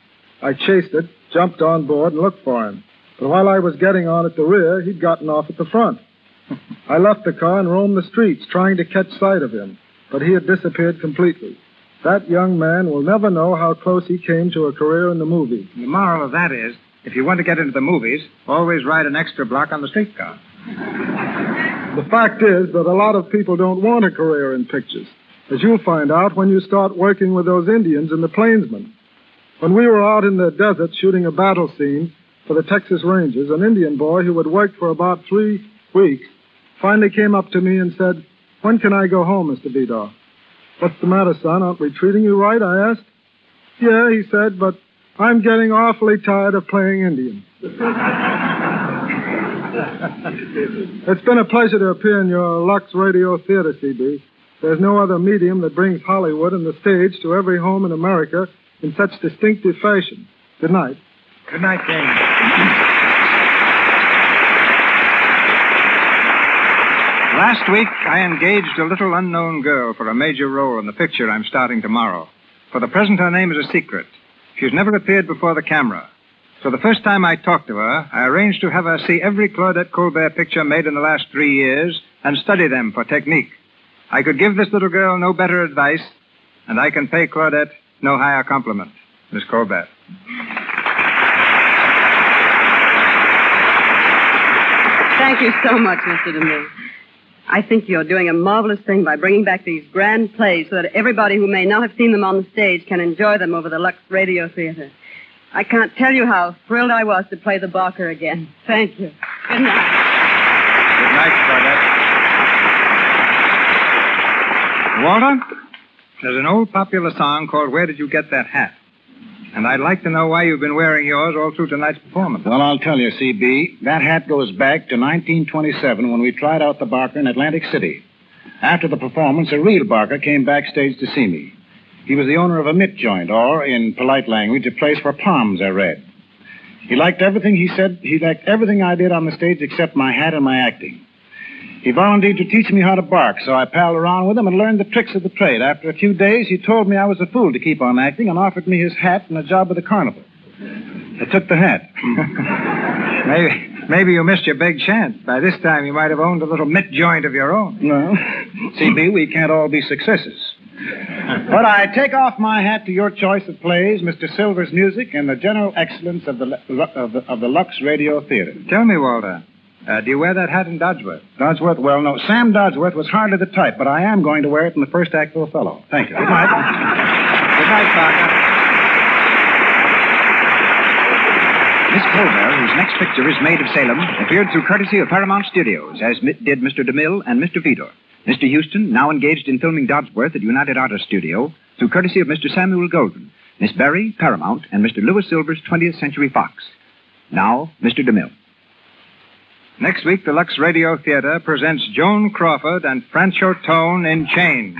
O: I chased it, jumped on board, and looked for him. But while I was getting on at the rear, he'd gotten off at the front. I left the car and roamed the streets trying to catch sight of him, but he had disappeared completely. That young man will never know how close he came to a career in the movies.
D: The moral of that is, if you want to get into the movies, always ride an extra block on the streetcar.
O: The fact is that a lot of people don't want a career in pictures, as you'll find out when you start working with those Indians and the plainsmen. When we were out in the desert shooting a battle scene for the Texas Rangers, an Indian boy who had worked for about three weeks finally came up to me and said, When can I go home, Mr. Vidor? What's the matter, son? Aren't we treating you right? I asked. Yeah, he said, but I'm getting awfully tired of playing Indian. it's been a pleasure to appear in your Lux Radio Theater, CB. There's no other medium that brings Hollywood and the stage to every home in America in such distinctive fashion. Good night.
D: Good night, James. Last week, I engaged a little unknown girl for a major role in the picture I'm starting tomorrow. For the present, her name is a secret. She's never appeared before the camera. So the first time I talked to her, I arranged to have her see every Claudette Colbert picture made in the last three years and study them for technique. I could give this little girl no better advice, and I can pay Claudette no higher compliment. Miss Colbert.
P: Thank you so much, Mr. DeMille. I think you're doing a marvelous thing by bringing back these grand plays so that everybody who may not have seen them on the stage can enjoy them over the Lux Radio Theater. I can't tell you how thrilled I was to play the Barker again. Thank you. Good night.
D: Good night, Claudette. Walter, there's an old popular song called Where Did You Get That Hat? And I'd like to know why you've been wearing yours all through tonight's performance.
E: Well, I'll tell you, CB. That hat goes back to 1927 when we tried out the Barker in Atlantic City. After the performance, a real Barker came backstage to see me. He was the owner of a mitt joint, or, in polite language, a place for palms, I read. He liked everything he said. He liked everything I did on the stage except my hat and my acting. He volunteered to teach me how to bark, so I palled around with him and learned the tricks of the trade. After a few days, he told me I was a fool to keep on acting and offered me his hat and a job with the carnival. I took the hat.
D: maybe, maybe you missed your big chance. By this time, you might have owned a little mitt joint of your own.
E: No. CB, we can't all be successes. But I take off my hat to your choice of plays, Mr. Silver's music, and the general excellence of the, of the, of the Lux Radio Theater.
D: Tell me, Walter, uh, do you wear that hat in Dodsworth?
E: Dodsworth? Well, no. Sam Dodsworth was hardly the type, but I am going to wear it in the first act of Othello. Thank you. Good night.
D: Good night, Parker.
B: Miss Colbert, whose next picture is Maid of Salem, appeared through courtesy of Paramount Studios, as did Mr. DeMille and Mr. Vidor. Mr. Huston, now engaged in filming Dodsworth at United Artists Studio, through courtesy of Mr. Samuel Goldwyn. Miss Berry, Paramount, and Mr. Louis Silver's 20th Century Fox. Now, Mr. DeMille.
D: Next week, the Lux Radio Theater presents Joan Crawford and Franchot Tone in Chains.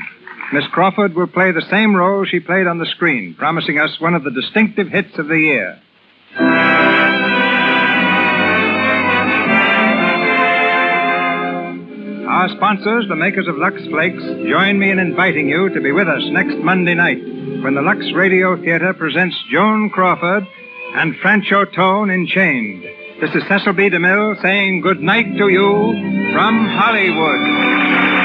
D: Miss Crawford will play the same role she played on the screen, promising us one of the distinctive hits of the year. Our sponsors, the makers of Lux Flakes, join me in inviting you to be with us next Monday night when the Lux Radio Theater presents Joan Crawford and Franchot Tone in Chains. This is Cecil B. DeMille saying good night to you from Hollywood.